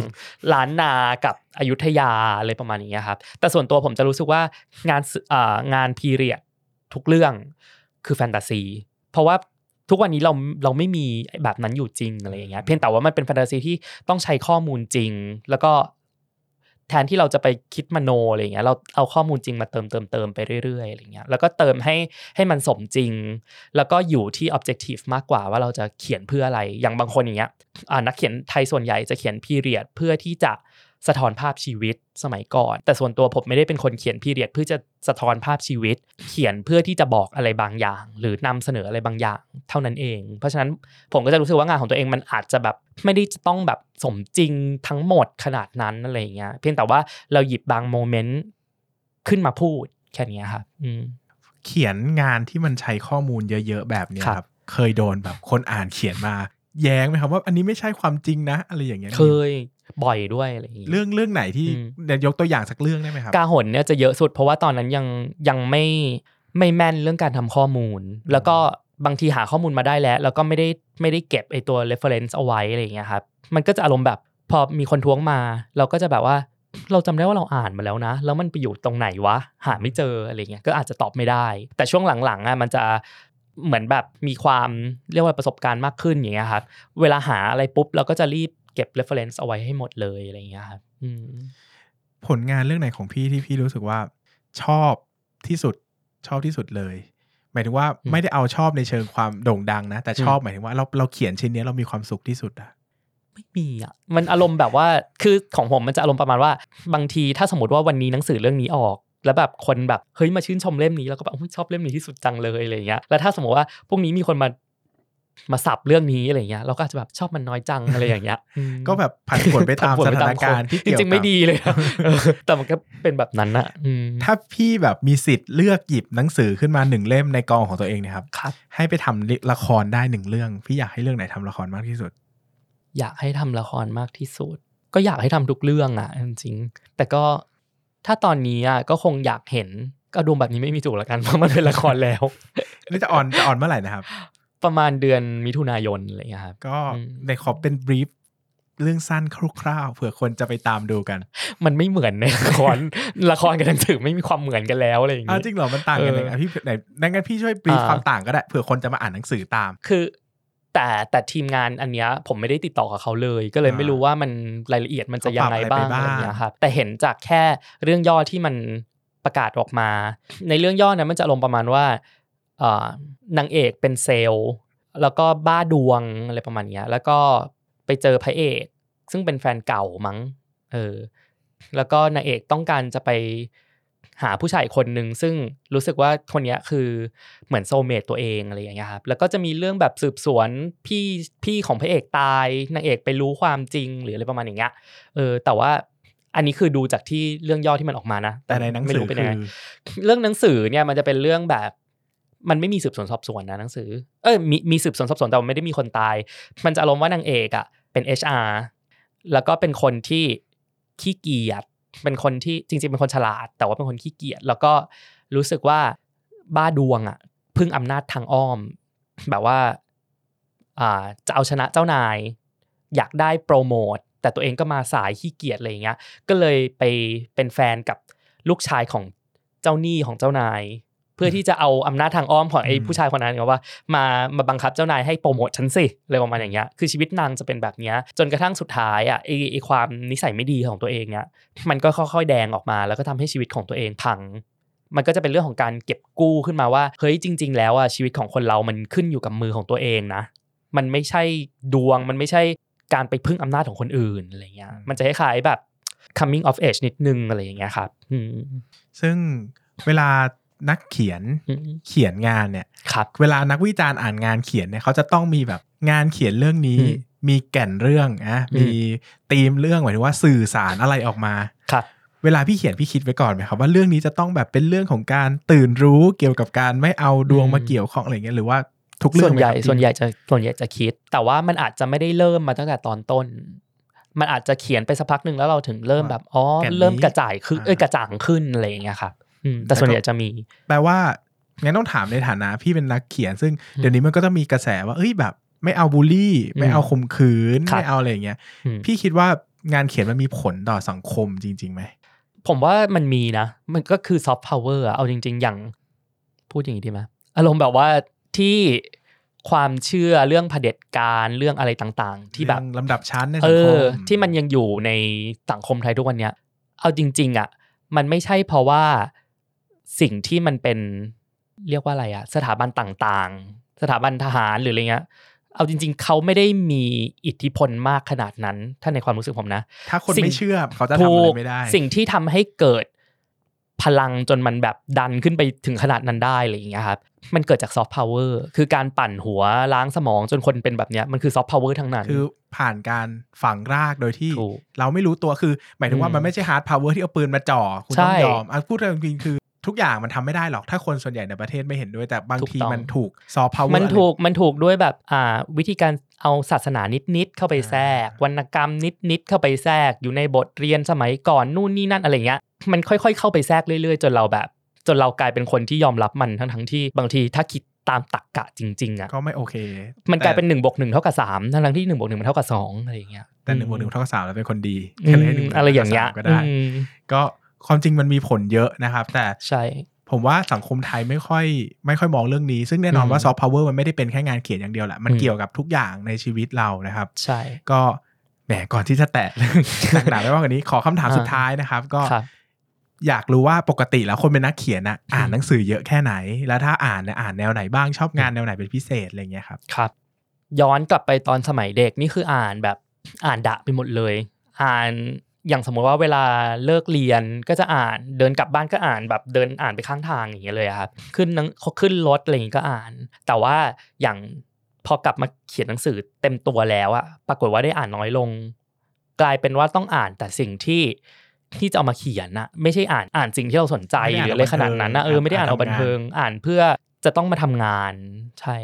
ล้านนากับอยุธยาอะไรประมาณนี้ครับ แต่ส่วนตัวผมจะรู้สึกว่างานสื่ออ่างานพีเรียดทุกเรื่องคือแฟนตาซี เพราะว่าทุกวันนี้เราเราไม่มีแบบนั้นอยู่จริงอะไรอย่างเงี้ยเพียงแต่ว่ามันเป็นแฟนตาซีที่ต้องใช้ข้อมูลจริง แล้วก็ แทนที่เราจะไปคิดมโนอะไรเงี้ยเราเอาข้อมูลจริงมาเติมเติมเติมไปเรื่อยๆอะไรเงี้ยแล้วก็เติมให้ให้มันสมจริง แล้วก็อยู่ที่ objective มากกว่าว่าเราจะเขียนเพื่ออะไรอย่างบางคนอย่างเงี้ยนักเขียนไทยส่วนใหญ่จะเขียนพีเรียดเพื่อที่จะ สะท้อนภาพชีวิตสมัยก่อน แต่ส่วนตัวผมไม่ได้เป็นคนเขียนพีเรียดเพื่อจะสะท้อนภาพชีวิต เขียนเพื่อที่จะบอกอะไรบางอย่าง หรือนำเสนออะไรบางอย่าง เท่านั้นเอง เพราะฉะนั้นผมก็จะรู้สึกว่างานของตัวเองมันอาจจะแบบไม่ได้จะต้องแบบสมจริงทั้งหมดขนาดนั้นอะไรอย่างเงี้ยเพียงแต่ว่าเราหยิบบางโมเมนต์ขึ้นมาพูดแค่เนี้ยครับอืม
เขียนงานที่มันใช้ข้อมูลเยอะๆแบบเนี้ย
ครับ
ครับ เคยโดนแบบคนอ่านเขียนมาแย้งไหมครับว่าอันนี้ไม่ใช่ความจริงนะ อะไรอย่างเงี้ย
เคย บ่อยด้วยอะไรอย่างงี้
เรื่องเรื่องไหนที่
อืม
เดี๋ยวยกตัวอย่างสักเรื่องได้ไหมครับ
กาหนเนี่ยจะเยอะสุด เพราะว่าตอนนั้นยังยังไม่ไม่แม่นเรื่องการทำข้อมูล แล้วก็บางทีหาข้อมูลมาได้แล้ว แล้วก็ไม่ได้ไม่ได้เก็บไอตัว reference เอาไว้อะไรอย่างเงี้ยครับมันก็จะอารมณ์แบบพอมีคนท้วงมา เราก็จะแบบว่าเราจำได้ว่าเราอ่านมาแล้วนะ แล้วมันไปอยู่ตรงไหนวะ หาไม่เจออะไรเงี้ยก็อาจจะตอบไม่ได้ แต่ช่วงหลังๆอะมันจะเหมือนแบบมีความเรียกว่าประสบการณ์มากขึ้นอย่างเงี้ยครับเวลาหาอะไรปุ๊บเราก็จะรีบ เก็บ reference เอาไว้ให้หมดเลยอะไรอย่างเงี้ยครับอืม
ผลงานเรื่องไหนของพี่ที่พี่รู้สึกว่าชอบที่สุดชอบที่สุดเลย หมายถึงว่า
อืม
ไม่ได้เอาชอบในเชิงความโด่งดังนะ แต่
อืม
ชอบหมายถึงว่าเราเราเขียนชิ้นเนี้ยเรามีความสุขที่สุดอะ
ไม่มีอะมันอารมณ์แบบว่าคือของผมมันจะอารมณ์ประมาณว่า บางทีถ้าสมมติว่าวันนี้หนังสือเรื่องนี้ออก แล้วแบบคนแบบเฮ้ยมาชื่นชมเล่มนี้แล้วก็แบบอุ๊ยชอบเล่มนี้ที่สุดจังเลยอะไรอย่างเงี้ยแล้วถ้าสมมติว่าพวกนี้มีคนมา มาสับเรื่องนี้อะไรอย่างเงี้ยเราก็อาจจะแบบชอบมันน้อยจังอะไรอย่างเงี้ยอืม
ก็แบบผันผวนไปตาม
ผั
ส
นผ
ถาน
ไป
การณ์
คน
ที่
จ
เกี่ยว
ริงๆไม่
กับ
ดีเลยอะเออแต่มันก็เป็นแบบนั้นอะอืม
ถ้าพี่แบบมีสิทธิ์เลือกหยิบหนังสือขึ้นมาหนึ่งเล่มในกองของตัวเองเนะครับ
ครับ
ให้ไปทำละครได้หนึ่งเรื่อง พี่อยากให้เรื่องไหนทำละครมากที่สุด
อยากให้ทำละครมากที่สุด ก็อยากให้ทำทุกเรื่องอะจริงๆแต่ก็ถ้าตอนนี้อะก็คงอยากเห็นก็ดูแบบนี้ไม่มีถูกละกันเพราะมันเป็นละครแล้ว
นี่จะออนจะออนเมื่อไหร่นะครับ
ประมาณเดือนมิถุนายนอะไรเงี้ยครับ
ก็
อืม
ในขอเป็นบรีฟเรื่องสั้นคร่าวๆเผื่อคนจะไปตามดูกัน
มันไม่เหมือนในละครละครกับหนังสือไม่มีความเหมือนกันแล้วอะไรอย่าง
อ้าว
เงี้ย
จริงเหรอมันต่างกัน
เออ
ยังไงพี่ไหนดังนั้นพี่ช่วยบรีฟ
อ่า
ความต่างก็ได้เผื่อคนจะมาอ่านหนังสือตาม
คือ แต่แต่ทีมงานอันเนี้ยผมไม่ได้ติดต่อกับเขาเลย ก็เลย
อ่า
ไม่รู้ว่ามันรายละเอียดมันจะยังไง
เขาปรับอะไร
บ้าง
ไปบ้าง
อะไรเงี้ยครับแต่เห็นจากแค่เรื่องย่อที่มันประกาศออกมา ในเรื่องย่อนั้นมันจะลงประมาณว่าเอ่อ นางเอกเป็นเซลล์แล้วก็บ้าดวงอะไรประมาณเนี้ยแล้วก็ไปเจอพระเอก ซึ่งเป็นแฟนเก่ามั้งเออแล้วก็นางเอกต้องการจะไปหาผู้ชายคนหนึ่งซึ่งรู้สึกว่าคนเนี้ยคือเหมือนโซลเมตตัวเองอะไรอย่างเงี้ยครับแล้วก็จะมีเรื่องแบบสืบสวนพี่พี่ของพระเอกตายนางเอกไปรู้ความจริงหรืออะไรประมาณอย่างเงี้ยเออแต่ว่าอันนี้คือดูจากที่เรื่องย่อที่มันออกมานะ
แต่ในหนัง
ไม่
สือ
รู้เป็น
คื
ยังไง
อ
เรื่องหนังสือเนี่ยมันจะเป็นเรื่องแบบ มันไม่มีสืบสวนสอบสวนนะหนังสือ เออมีมีสืบสวนสอบสวนแต่ว่าไม่ได้มีคนตาย มันจะอารมณ์ว่านางเอกอะเป็น HR แล้วก็เป็นคนที่ขี้เกียจเป็นคนที่จริง ๆ เป็นคนฉลาด แต่ว่าเป็นคนขี้เกียจแล้วก็รู้สึกว่าบ้าดวงอะพึ่งอำนาจทางอ้อม แบบว่าอ่าจะเอาชนะเจ้านาย อยากได้โปรโมทแต่ตัวเองก็มาสายขี้เกียจอะไรอย่างเงี้ย ก็เลยไปเป็นแฟนกับลูกชายของเจ้าหนี้ของเจ้านาย พื่อที่จะเอาอำนาจทางอ้อมของไอ้
อืม
ผู้ชายคนนั้นเนี่ยว่ามามาบังคับเจ้านายให้โปรโมทฉันสิอะไรประมาณอย่างเงี้ยคือชีวิตนางจะเป็นแบบเนี้ยจนกระทั่งสุดท้ายอะไอ้ไอ้ความนิสัยไม่ดีของตัวเองเนี่ยมันก็ค่อยๆแดงออกมา แล้วก็ทำให้ชีวิตของตัวเองพังมันก็จะเป็นเรื่องของการเก็บกู้ขึ้นมาว่าเฮ้ยจริง ๆ แล้วอะชีวิตของคนเรามันขึ้นอยู่กับมือของตัวเองนะ มันไม่ใช่ดวงมันไม่ใช่การไปพึ่งอำนาจของคนอื่นอะไรเงี้ยมันจะคล้ายๆแบบ coming of age นิดนึงอะไรอย่างเงี้ยครับอืม
ซึ่งเวลา นักเขียน
อืม
เขียนงานเนี่ย
ครับ
เวลานักวิจารณ์อ่านงานเขียนเนี่ยเขาจะต้องมีแบบงานเขียนเรื่องนี้
อืม
มีแก่นเรื่องนะ
อืม
มีธีมเรื่องหมายถึงว่าสื่อสารอะไรออกมา
ครับ
เวลาพี่เขียนพี่คิดไว้ก่อนไหมครับว่าเรื่องนี้จะต้องแบบเป็นเรื่องของการตื่นรู้เกี่ยวกับการไม่เอาดวง
อืม
มาเกี่ยวข้องอะไรเงี้ยหรือว่าทุกเรื่
ส่
อง
วนใหญ่
ไมครับ
ส่วนใหญ่จะส่วนใหญ่จะคิด แต่ว่ามันอาจจะไม่ได้เริ่มมาตั้งแต่ตอนต้น มันอาจจะเขียนไปสักพักหนึ่งแล้วเราถึงเริ่มแบบอ๋อ
แก่นนี้
เริ่มกระจ่ายขึ้น
อ่า
เอ้ยกระจ่างขึ้นอะไรอย่างเงี้ยครับอืม แต่ส่วนใหญ่จะมี
แปลว่างั้นต้องถามในฐานะพี่เป็นนักเขียน ซึ่งเดี๋ยวนี้มันก็ต้องมีกระแสว่าเอ้ยแบบ ไม่เอาบูลลี่ ไม่เอาข่มขืน
ครับ
ไม่เอาอะไรอย่างเงี้ย
อืม
พี่คิดว่างานเขียนมันมีผลต่อสังคมจริงๆไหม
ผมว่ามันมีนะ มันก็คือซอฟต์พาวเวอร์เอาจริง ๆ อย่างพูดอย่างนี้ดีไหมอารมณ์แบบว่าที่ความเชื่อเรื่องเผด็จการเรื่องอะไรต่างๆ ที่แบบ
เรื่องลำดับชั้นใน
เอ
สังคม
อที่มันยังอยู่ในสังคมไทยทุกวันเนี้ยเอาจริง ๆ อะ มันไม่ใช่เพราะว่า สิ่งที่มันเป็นเรียกว่าอะไรอะสถาบันต่างๆ สถาบันทหารหรืออะไรเงี้ยเอาจริง ๆ เขาไม่ได้มีอิทธิพลมากขนาดนั้น ถ้าในความรู้สึกผมนะ
ถ้าคน
สิ่ง
ไม่เชื่อเขาจะทำอะไรไม่ได้
สิ่งที่ทำให้เกิดพลังจนมันแบบดันขึ้นไปถึงขนาดนั้นได้อะไรอย่างเงี้ยครับ มันเกิดจากซอฟต์พาวเวอร์คือการปั่นหัวล้างสมองจนคนเป็นแบบเนี้ยมันคือซอฟต์พาวเวอร์ทั้งนั้น
คือผ่านการฝังรากโดยที่
ถูก
เราไม่รู้ตัวคือ หมายถึงว่า
อืม
มันไม่ใช่ hard power ที่เอาปืนมาจ่อคุณต้อง
ใช่
ยอมอะพูดจริงๆคือ ทุกอย่างมันทำไม่ได้หรอกถ้าคนส่วนใหญ่ในประเทศไม่เห็นด้วยแต่บาง
ถูก
ที
ต้อง
มันถูกซอฟต์พาวเวอร์
มันถูกมันถูกด้วยแบบอ่าวิธีการเอาศาสนานิดๆเข้าไปแทรก
อ่าว
รรณกรรมนิดๆเข้าไปแทรก อยู่ในบทเรียนสมัยก่อนนู่นนี่นั่นอะไรเงี้ยมันค่อยๆ เข้าไปแทรกเรื่อยๆ จนเราแบบ จนเรากลายเป็นคนที่ยอมรับมันทั้งๆที่บางทีถ้าคิดตามตรกกะจริงๆอะ
ก็ไม่โอเค
มันกลายเป็น
แต่
หนึ่งบวกหนึ่งเท่ากับสามทั้งๆที่หนึ่งบวกหนึ่งมันเท่ากับสองอะไรอย่างเงี้ย
แต่หนึ่งบวกหนึ่งเท่ากับสามแล้วเป็นคนดี
อื
ก็
ม
เลยให้หนึ่งบวกหนึ่
อะไรอย่างเงี้ย
ท่กับสามก็ได้
อืม
ก็ ความจริงมันมีผลเยอะนะครับ แต่
ใช่
ผมว่าสังคมไทยไม่ค่อยไม่ค่อยมองเรื่องนี้ ซึ่งแน่นอน
อืม
ว่าซอฟต์พาวเวอร์มันไม่ได้เป็นแค่งานเขียนอย่างเดียวแหละ มัน
อืม
เกี่ยวกับทุกอย่างในชีวิตเรานะครับ
ใช่
ก็แหมก่อนที่จะแตะเรื่องหนักๆไม่ว่ากันนี้ ขอคำถาม
อ่า
สุดท้ายนะครับ ก็
ครับ
อยากรู้ว่าปกติแล้วคนเป็นนักเขียนนะอ่าน
อืม
หนังสือเยอะแค่ไหน แล้วถ้าอ่านเนี่ยอ่านแนวไหนบ้างชอบงานแนวไหนเป็นพิเศษอะไรเงี้ยครับ
ครับ ย้อนกลับไปตอนสมัยเด็กนี่คืออ่านแบบอ่านดะไปหมดเลย อ่าน อย่างสมมติว่าเวลาเลิกเรียนก็จะอ่าน เดินกลับบ้านก็อ่านแบบเดินอ่านไปข้างทางอย่างเงี้ยเลยอะครับขึ้นหนังขึ้นรถอะไรอย่างงี้ก็อ่าน แต่ว่าอย่างพอกลับมาเขียนหนังสือเต็มตัวแล้วอะปรากฏว่าได้อ่านน้อยลง กลายเป็นว่าต้องอ่านแต่สิ่งที่ที่จะเอามาเขียนนะไม่ใช่อ่านอ่านสิ่งที่เราสนใจ
ไม่ได้
ห
อ่าน
รืออะไรขนาดนั้นนะ
เอา
เอ
บันเทิง
อไม่ได้อ่านเอา
อ่าน
บันเทิง อ่านเพื่อจะต้องมาทำงานใช่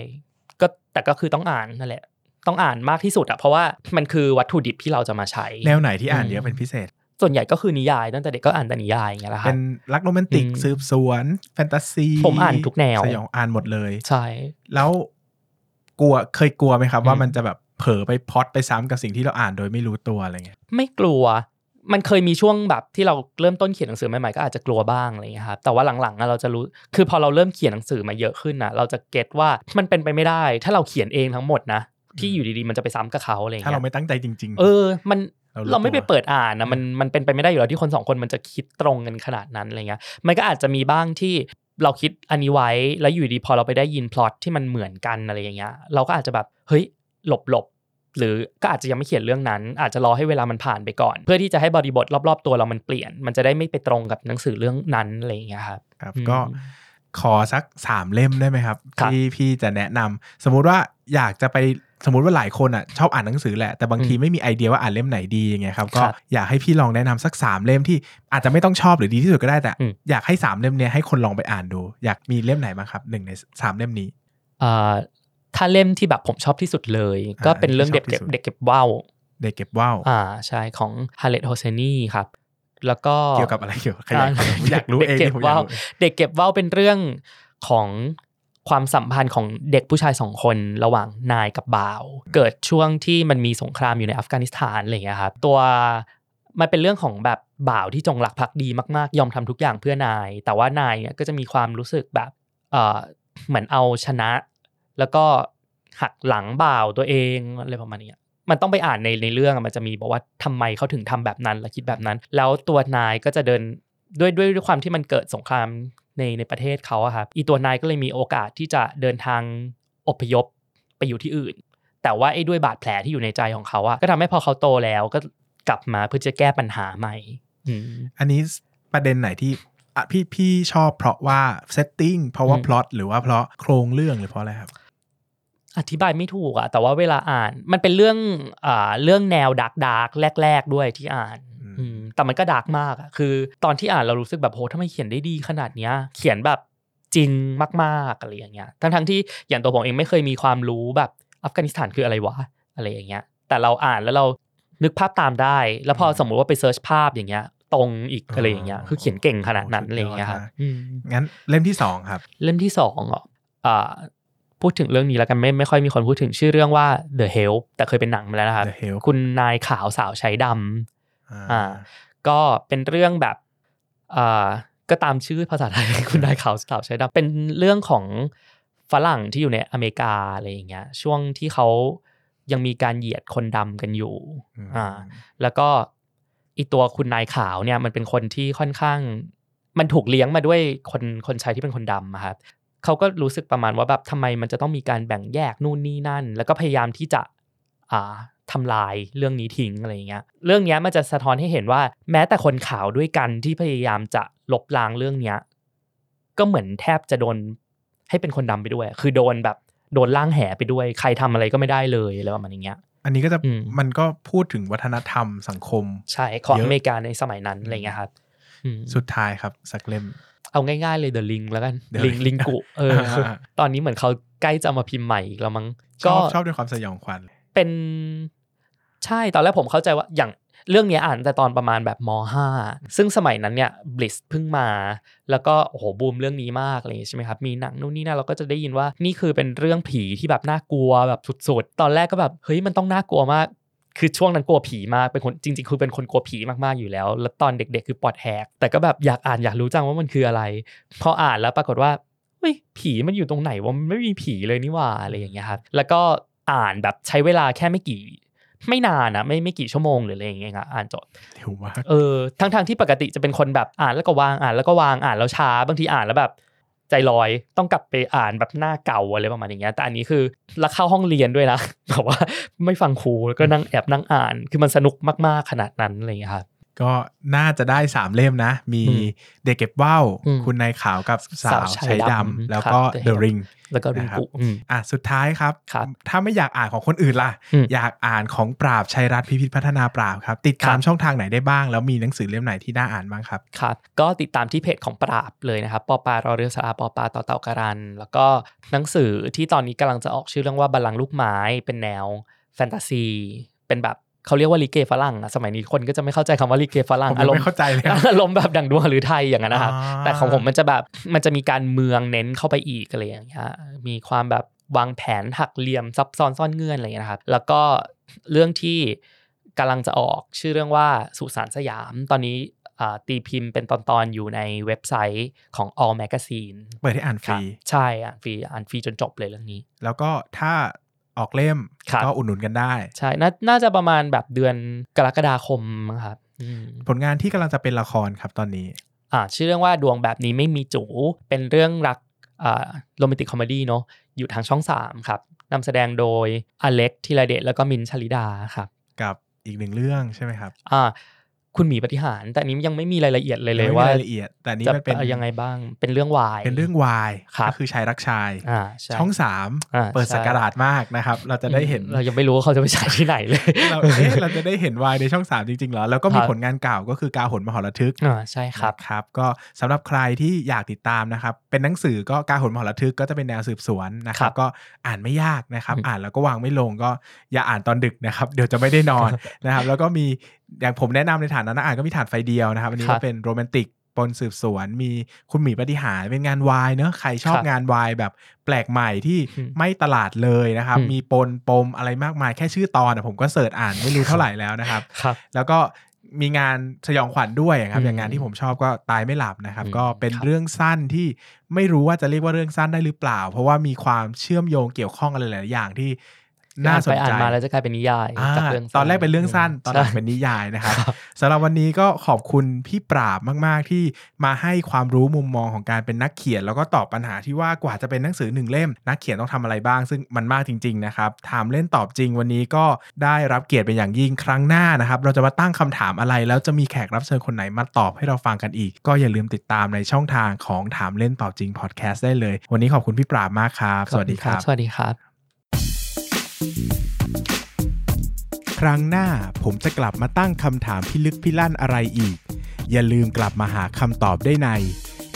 ก็แต่ก็คือต้องอ่านนั่นแหละ ต้องอ่านมากที่สุดอะเพราะว่ามันคือวัตถุดิบที่เราจะมาใช้
แนวไหนที่อ่าน
อืม
เยอะเป็นพิเศษ
ส่วนใหญ่ก็คือนิยายตั้งแต่เด็กก็อ่านแต่นิยายอย่างเงี้ยแหละครั
เป็
บ
นรักโรแมนติก
อืม
สืบสวนแฟนตาซี
ผมอ่านทุกแนว
สยองอ่านหมดเลย
ใช่
แล้วกลัวเคยกลัวไหมครับว่า
อืม
มันจะแบบเผลอไปพล็อดไปซ้ำกับสิ่งที่เราอ่านโดยไม่รู้ตัวอะไรเงี้ย
ไม่กลัวมันเคยมีช่วงแบบที่เราเริ่มต้นเขียนหนังสือใหม่ๆก็อาจจะกลัวบ้างอะไรอย่างเงี้ยครับแต่ว่าหลังๆอะเราจะรู้คือพอเราเริ่มเขียนหนังสือมาเยอะขึ้นนะเราจะเก็ตว่ามันเป็นไปไม่ได้ ถ้าเราเขียนเองทั้งหมดนะ ที่อยู่ดีๆมันจะไปซ้ำกับเขาอะไรอย่าง
ถ้า
เงี้
เรา
ย
ไม่ตั้งใจจริง ๆ
เออ มัน
เรารู้
เราไม่ไป
ตัว
เปิดอ่านนะมันมันเป็นไปไม่ได้อยู่แล้วที่คนสองคนมันจะคิดตรงกันขนาดนั้นอะไรเงี้ยมันก็อาจจะมีบ้างที่เราคิดอันนี้ไว้แล้วอยู่ดีพอเราไปได้ยินพล็อตที่มันเหมือนกันอะไรอย่างเงี้ยเราก็อาจจะแบบเฮ้ยหลบหลบหรือก็อาจจะยังไม่เขียนเรื่องนั้น อาจจะรอให้เวลามันผ่านไปก่อน เพื่อที่จะให้บริบทรอบๆ ตัวเรามันเปลี่ยน มันจะได้ไม่ไปตรงกับหนังสือเรื่องนั้นอะไรอย่างเงี้ยครับ
ครับ
อืม
ก็ขอสักสามเล่มได้ไหมครับ
ครับ
ที่พี่จะแนะนำสมมุติว่าอยากจะไป สมมติว่าหลายคนอะชอบอ่านหนังสือแหละ แต่บางที
อืม
ไม่มีไอเดียว่าอ่านเล่มไหนดีอย่างเงี้ยครับก็
ครับ
อยากให้พี่ลองแนะนำสักสามเล่มที่อาจจะไม่ต้องชอบหรือดีที่สุดก็ได้แต่
อืม
อยากให้สามเล่มเนี้ยให้คนลองไปอ่านดู อยากมีเล่มไหนบ้างครับหนึ่งในสามเล่มนี้
อ่าถ้าเล่มที่แบบผมชอบที่สุดเลย ก็เป็นเรื่อง
ที่
เด็
ช
ก
อบที่สุด
เก็บเด็กเก็บว่าว
เด็กเก็บว่าว
อ่าใช่ของคาเล็ดฮอสเซนีครับแล้วก็
เกี่ยวกับอะไรเกี่ยวกับขยายความผมอยากรู้
เด็ก
เอง
เก็บ
ผมอยาก
ว่าว
รู้
เด็กเก็บว่าวเป็นเรื่องของ ความสัมพันธ์ของเด็กผู้ชายสองคนระหว่างนายกับบ่าว เกิดช่วงที่มันมีสงครามอยู่ในอัฟกานิสถานอะไรอย่างเงี้ยครับตัวมันเป็นเรื่องของแบบบ่าวที่จงรักภักดีมากๆ ยอมทำทุกอย่างเพื่อนาย แต่ว่านายเนี่ยก็จะมีความรู้สึกแบบเออเหมือนเอาชนะ แล้วก็หักหลังบ่าวตัวเองอะไรประมาณนี้มันต้องไปอ่านในในเรื่องมันจะมีบอกว่าทำไมเขาถึงทำแบบนั้นและคิดแบบนั้น แล้วตัวนายก็จะเดินด้วยด้วยด้วยความที่มันเกิดสงคราม ในในประเทศเขาอะครับอีตัวนายก็เลยมีโอกาสที่จะเดินทางอพยพไปอยู่ที่อื่น แต่ว่าไอ้ด้วยบาดแผลที่อยู่ในใจของเขาอะก็ทำให้พอเขาโตแล้วก็กลับมาเพื่อจะแก้ปัญหาใหม่อืม
อันนี้ประเด็นไหนที่อะพี่พี่ชอบเพราะว่า setting เพราะว่า
อืม
พล็อตหรือว่าเพราะโครงเรื่องหรือเพราะอะไรครับ
อธิบายไม่ถูกอะแต่ว่าเวลาอ่านมันเป็นเรื่องอ่าเรื่องแนวดักดักแรก ๆ ด้วยที่อ่าน
อืม
อืม แต่มันก็ดักมากอะคือ ตอนที่อ่านเรารู้สึกแบบโหทำไมเขียนได้ดีขนาดเนี้ย เขียนแบบจริงมากๆอะไรอย่างเงี้ย ทั้งทั้งๆที่อย่างตัวผมเองไม่เคยมีความรู้แบบอัฟกานิสถานคืออะไรวะอะไรอย่างเงี้ย แต่เราอ่านแล้วเรานึกภาพตามได้ แล้วพอสมมุติว่าไปเซิร์ชภาพอย่างเงี้ย ตรงอีกอะไรอย่างเงี้ย คือเขียนเก่งขนาดนั้นอะไรอย่างเงี้ยครับอืม
งั้นเล่มที่สองครับ
เล่มที่สองอะอ่าพูดถึงเรื่องนี้แล้วกันไม่ไม่ค่อยมีคนพูดถึงชื่อเรื่องว่า The Help แต่เคยเป็นหนังมาแล้วนะครับ
The Help
คุณนายขาวสาวใช้ดำ
อ่า
อ่า ก็เป็นเรื่องแบบอ่าก็ตามชื่อภาษาไทยคุณนายขาวสาวใช้ดำเป็นเรื่องของฝรั่งที่อยู่ในอเมริกาอะไรอย่างเงี้ย ช่วงที่เขายังมีการเหยียดคนดำกันอยู่
อืม
อ่า แล้วก็อีตัวคุณนายขาวเนี่ยมันเป็นคนที่ค่อนข้าง มันถูกเลี้ยงมาด้วยคนคนชายที่เป็นคนดำอะครับเขาก็รู้สึกประมาณว่าแบบทำไมมันจะต้องมีการแบ่งแยกนู่นนี่นั่น แล้วก็พยายามที่จะ อ่า ทำลายเรื่องนี้ทิ้งอะไรอย่างเงี้ย เรื่องเนี้ยมันจะสะท้อนให้เห็นว่า แม้แต่คนขาวด้วยกันที่พยายามจะลบล้างเรื่องเนี้ย ก็เหมือนแทบจะโดนให้เป็นคนดำไปด้วย คือโดนแบบโดนล่างแหไปด้วย ใครทำอะไรก็ไม่ได้เลยอะไรประมาณอย่างเงี้ย
อันนี้ก็จะ
อืม
มันก็พูดถึงวัฒนธรรมสังคม
ใช่ของ
เยอะ
อเมริกาในสมัยนั้นอะไรเงี้ยครับอืม
สุดท้ายครับสักเล่ม
เอาง่ายๆเลยเดอะลิงแล้วกัน
The
ลิง
Ring
ลิงกุเออ
อ่า
ตอนนี้เหมือนเขาใกล้จะเอามาพิมพ์ใหม่อีกแล้วมั้ง
ช
ก็
อบชอบด้วยความสยองขวัญ
เป็น ใช่ตอนแรกผมเข้าใจว่าอย่างเรื่องนี้อ่านแต่ตอนประมาณแบบม .5 ซึ่งสมัยนั้นเนี่ยบลิสเพิ่งมา แล้วก็โอ้โหบูมเรื่องนี้มากอะไรอย่างงี้ใช่ไหมครับมีหนังนู่นนี่นั่นเราก็จะได้ยินว่านี่คือเป็นเรื่องผีที่แบบน่ากลัวแบบสุดๆ ตอนแรกก็แบบเฮ้ยมันต้องน่ากลัวมากคือช่วงนั้นกลัวผีมากเป็นคนจริง ๆ คือเป็นคนกลัวผีมากๆอยู่แล้ว แล้วตอนเด็ก ๆ คือปอดแหก แต่ก็แบบอยากอ่านอยากรู้จังว่ามันคืออะไร พออ่านแล้วปรากฏว่าเฮ้ยผีมันอยู่ตรงไหนวะมันไม่มีผีเลยนี่หว่าอะไรอย่างเงี้ยครับแล้วก็อ่านแบบใช้เวลาแค่ไม่กี่ ไม่นานนะไม่ไม่กี่ชั่วโมงหรืออะไรอย่างเงี้ยครับอ่านจบ
เร็วมาก
เออทั้งทางๆที่ปกติจะเป็นคนแบบอ่านแล้วก็วางอ่านแล้วก็วางอ่านแล้วช้าบางทีอ่านแล้วแบบ ใจลอยต้องกลับไปอ่านแบบหน้าเก่าอะไรประมาณอย่างเงี้ยแต่อันนี้คือแล้วเข้าห้องเรียนด้วยนะแบบว่าไม่ฟังครูแล้วก็นั่งแอบนั่งอ่าน คือมันสนุกมากๆขนาดนั้นอะไรอย่างเงี้ยครับ
ก็น่าจะได้สามเล่มนะ มี
อืม
เด็กเก็บว่าว
อืม
คุณนายขาวกับสา
สาวว
ใช้
ชาย
ดำ
ดำ
แล้ว
ครับ
ก็
The
The
Help
Ring
แล้วก็ริงกุอืม
อะสุดท้ายครับ
ครับ
ถ้าไม่อยากอ่านของคนอื่นล่ะ
อืม
อยากอ่านของปราบชัยรัฐพิพิธพัฒนาปราบครับ ติดตาม
ครับ
ช่องทางไหนได้บ้าง แล้วมีหนังสือเล่มไหนที่น่าอ่านบ้างครับ
ครับ ก็ติดตามที่เพจของปราบเลยนะครับปอปารอเรือสระอาปอปาต่อเต่าการัน แล้วก็หนังสือที่ตอนนี้กำลังจะออกชื่อเรื่องว่าบัลลังก์ลูกไม้เป็นแนวแฟนตาซีเป็นแบบ เขาเรียกว่าลิเกฝรั่งอะสมัยนี้คนก็จะไม่เข้าใจคำว่าลิเกฝรั่ง
ผม
อารม
ไม่
ณ์
เข้าใจเลยครับ
อารมณ์แบบดังดวงหรือไทยอย่างนั้นนะครับ
อ่า
แต่ของผมมันจะแบบมันจะมีการเมืองเน้นเข้าไปอีกอะไรอย่างเงี้ยมีความแบบวางแผนหักเหลี่ยมซับซ้อนซ่อนเงื่อนอะไรอย่างเงี้ยนะครับ แล้วก็เรื่องที่กำลังจะออกชื่อเรื่องว่าสุสานสยาม ตอนนี้อ่าตีพิมพ์เป็นตอนๆอยู่ในเว็บไซต์ของ All Magazine
เปิดให้อ่านฟรี
ครับใช่ อ่านฟรี อ่านฟรีจนจบเลยเรื่องนี้
แล้วก็ถ้า ออกเล่ม
ครับ
ก็อุดหนุนกันได้
ใช่นาน่าจะประมาณแบบเดือนกรกฎาคมมั้งครับอืม
ผลงานที่กำลังจะเป็นละครครับตอนนี้
อ่าชื่อเรื่องว่าดวงแบบนี้ไม่มีจู๋เป็นเรื่องรักอ่า romantic comedy เนาะอยู่ทางช่อง 3 ครับนำแสดงโดยอเล็กธีรเดชแล้วก็มินท์ชลิดาครับ
กับอีกหนึ่งเรื่องใช่ไหมครับ
อ่า คุณหมีปฏิหาร แต่อันนี้ยังไม่มีรายละเอียดเลยเลย
ไม่มี
ว่า
รายละเอียด แต่อันนี้
จะ
มันเป็น
ยังไงบ้าง เป็นเรื่องวาย
เป็นเรื่องวาย
ครับ
ก็คือชายรักชาย
อ่าใช่
ช่องสาม
อ่า
เปิด
ใช่
สักราชมากนะครับ เราจะได้เห็น
เรายังไม่รู้ว่าเขาจะไปฉายที่ไหนเลย
เราเอ๊ะเราจะได้เห็นวายในช่องสามจริงๆเหรอ แล้วก็มี
ครับ
ผลงานเก่าก็คือกาหนมหรทึก
อ่าใช่ครับ
นะครับ ก็สำหรับใครที่อยากติดตามนะครับ เป็นหนังสือก็กาหนมหรทึกก็จะเป็นแนวสืบสวนนะครั
ครับบ
ก็อ่านไม่ยากนะครับ
อืม
อ่านแล้วก็วางไม่ลงก็อย่าอ่านตอนดึกนะครับ เดี๋ยวจะไม่ได้นอนนะครับ แล้วก็มีอย่างผมแนะนำในฐานะนักอ่านก็มีฐานไฟเดียวนะครับอันนี้
ครั
ก็
บ
เป็นโรแมนติกปนสืบสวนมีคุณหมีปฏิหารเป็นงานวายเนอะใครชอบ
ครับ
งานวายแบบแปลกใหม่ที่
อืม
ไม่ตลาดเลยนะครับ
อืม
มีปนปมอะไรมากมายแค่ชื่อตอนอะผมก็เสิร์ชอ่านไม่รู้เท่าไหร่แล้วนะครับ
ครับ
แล้วก็มีงานสยองขวัญด้วยครับ
อืม
อย่างงานที่ผมชอบก็ตายไม่หลับนะครับ
อืม
ก็เป็น
ครับ
เรื่องสั้นที่ไม่รู้ว่าจะเรียกว่าเรื่องสั้นได้หรือเปล่า เพราะว่ามีความเชื่อมโยงเกี่ยวข้องอะไรหลายๆอย่างที่ น่าสน
ไปอ่า
ใจ
นมาแล้วจะกลายเป็นนิยาย
อ่า
จากเรื่อง
ตอนแรกเป็นเรื่องสั้นตอนหลัง
ใช่
เป็นนิยายนะครับ
ครับ
สำหรับวันนี้ก็ขอบคุณพี่ปราบมาก ๆ ที่มาให้ความรู้มุมมองของการเป็นนักเขียน แล้วก็ตอบปัญหาที่ว่ากว่าจะเป็นหนังสือหนึ่งเล่ม นักเขียนต้องทำอะไรบ้าง ซึ่งมันมากจริง ๆ นะครับถามเล่นตอบจริงวันนี้ก็ได้รับเกียรติเป็นอย่างยิ่งครั้งหน้านะครับ เราจะมาตั้งคำถามอะไร แล้วจะมีแขกรับเชิญคนไหนมาตอบให้เราฟังกันอีก ก็อย่าลืมติดตามในช่องทางของถามเล่นตอบจริงพอดแคสต์ได้เลย วันนี้ขอบคุณพี่ปราบมากครับ สวัสดีครับ
สวัสดีครับ
ครั้งหน้าผมจะกลับมาตั้งคำถามพิลึกพิลั่นอะไรอีก อย่าลืมกลับมาหาคำตอบได้ใน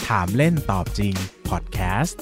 ถามเล่นตอบจริงพอดแคสต์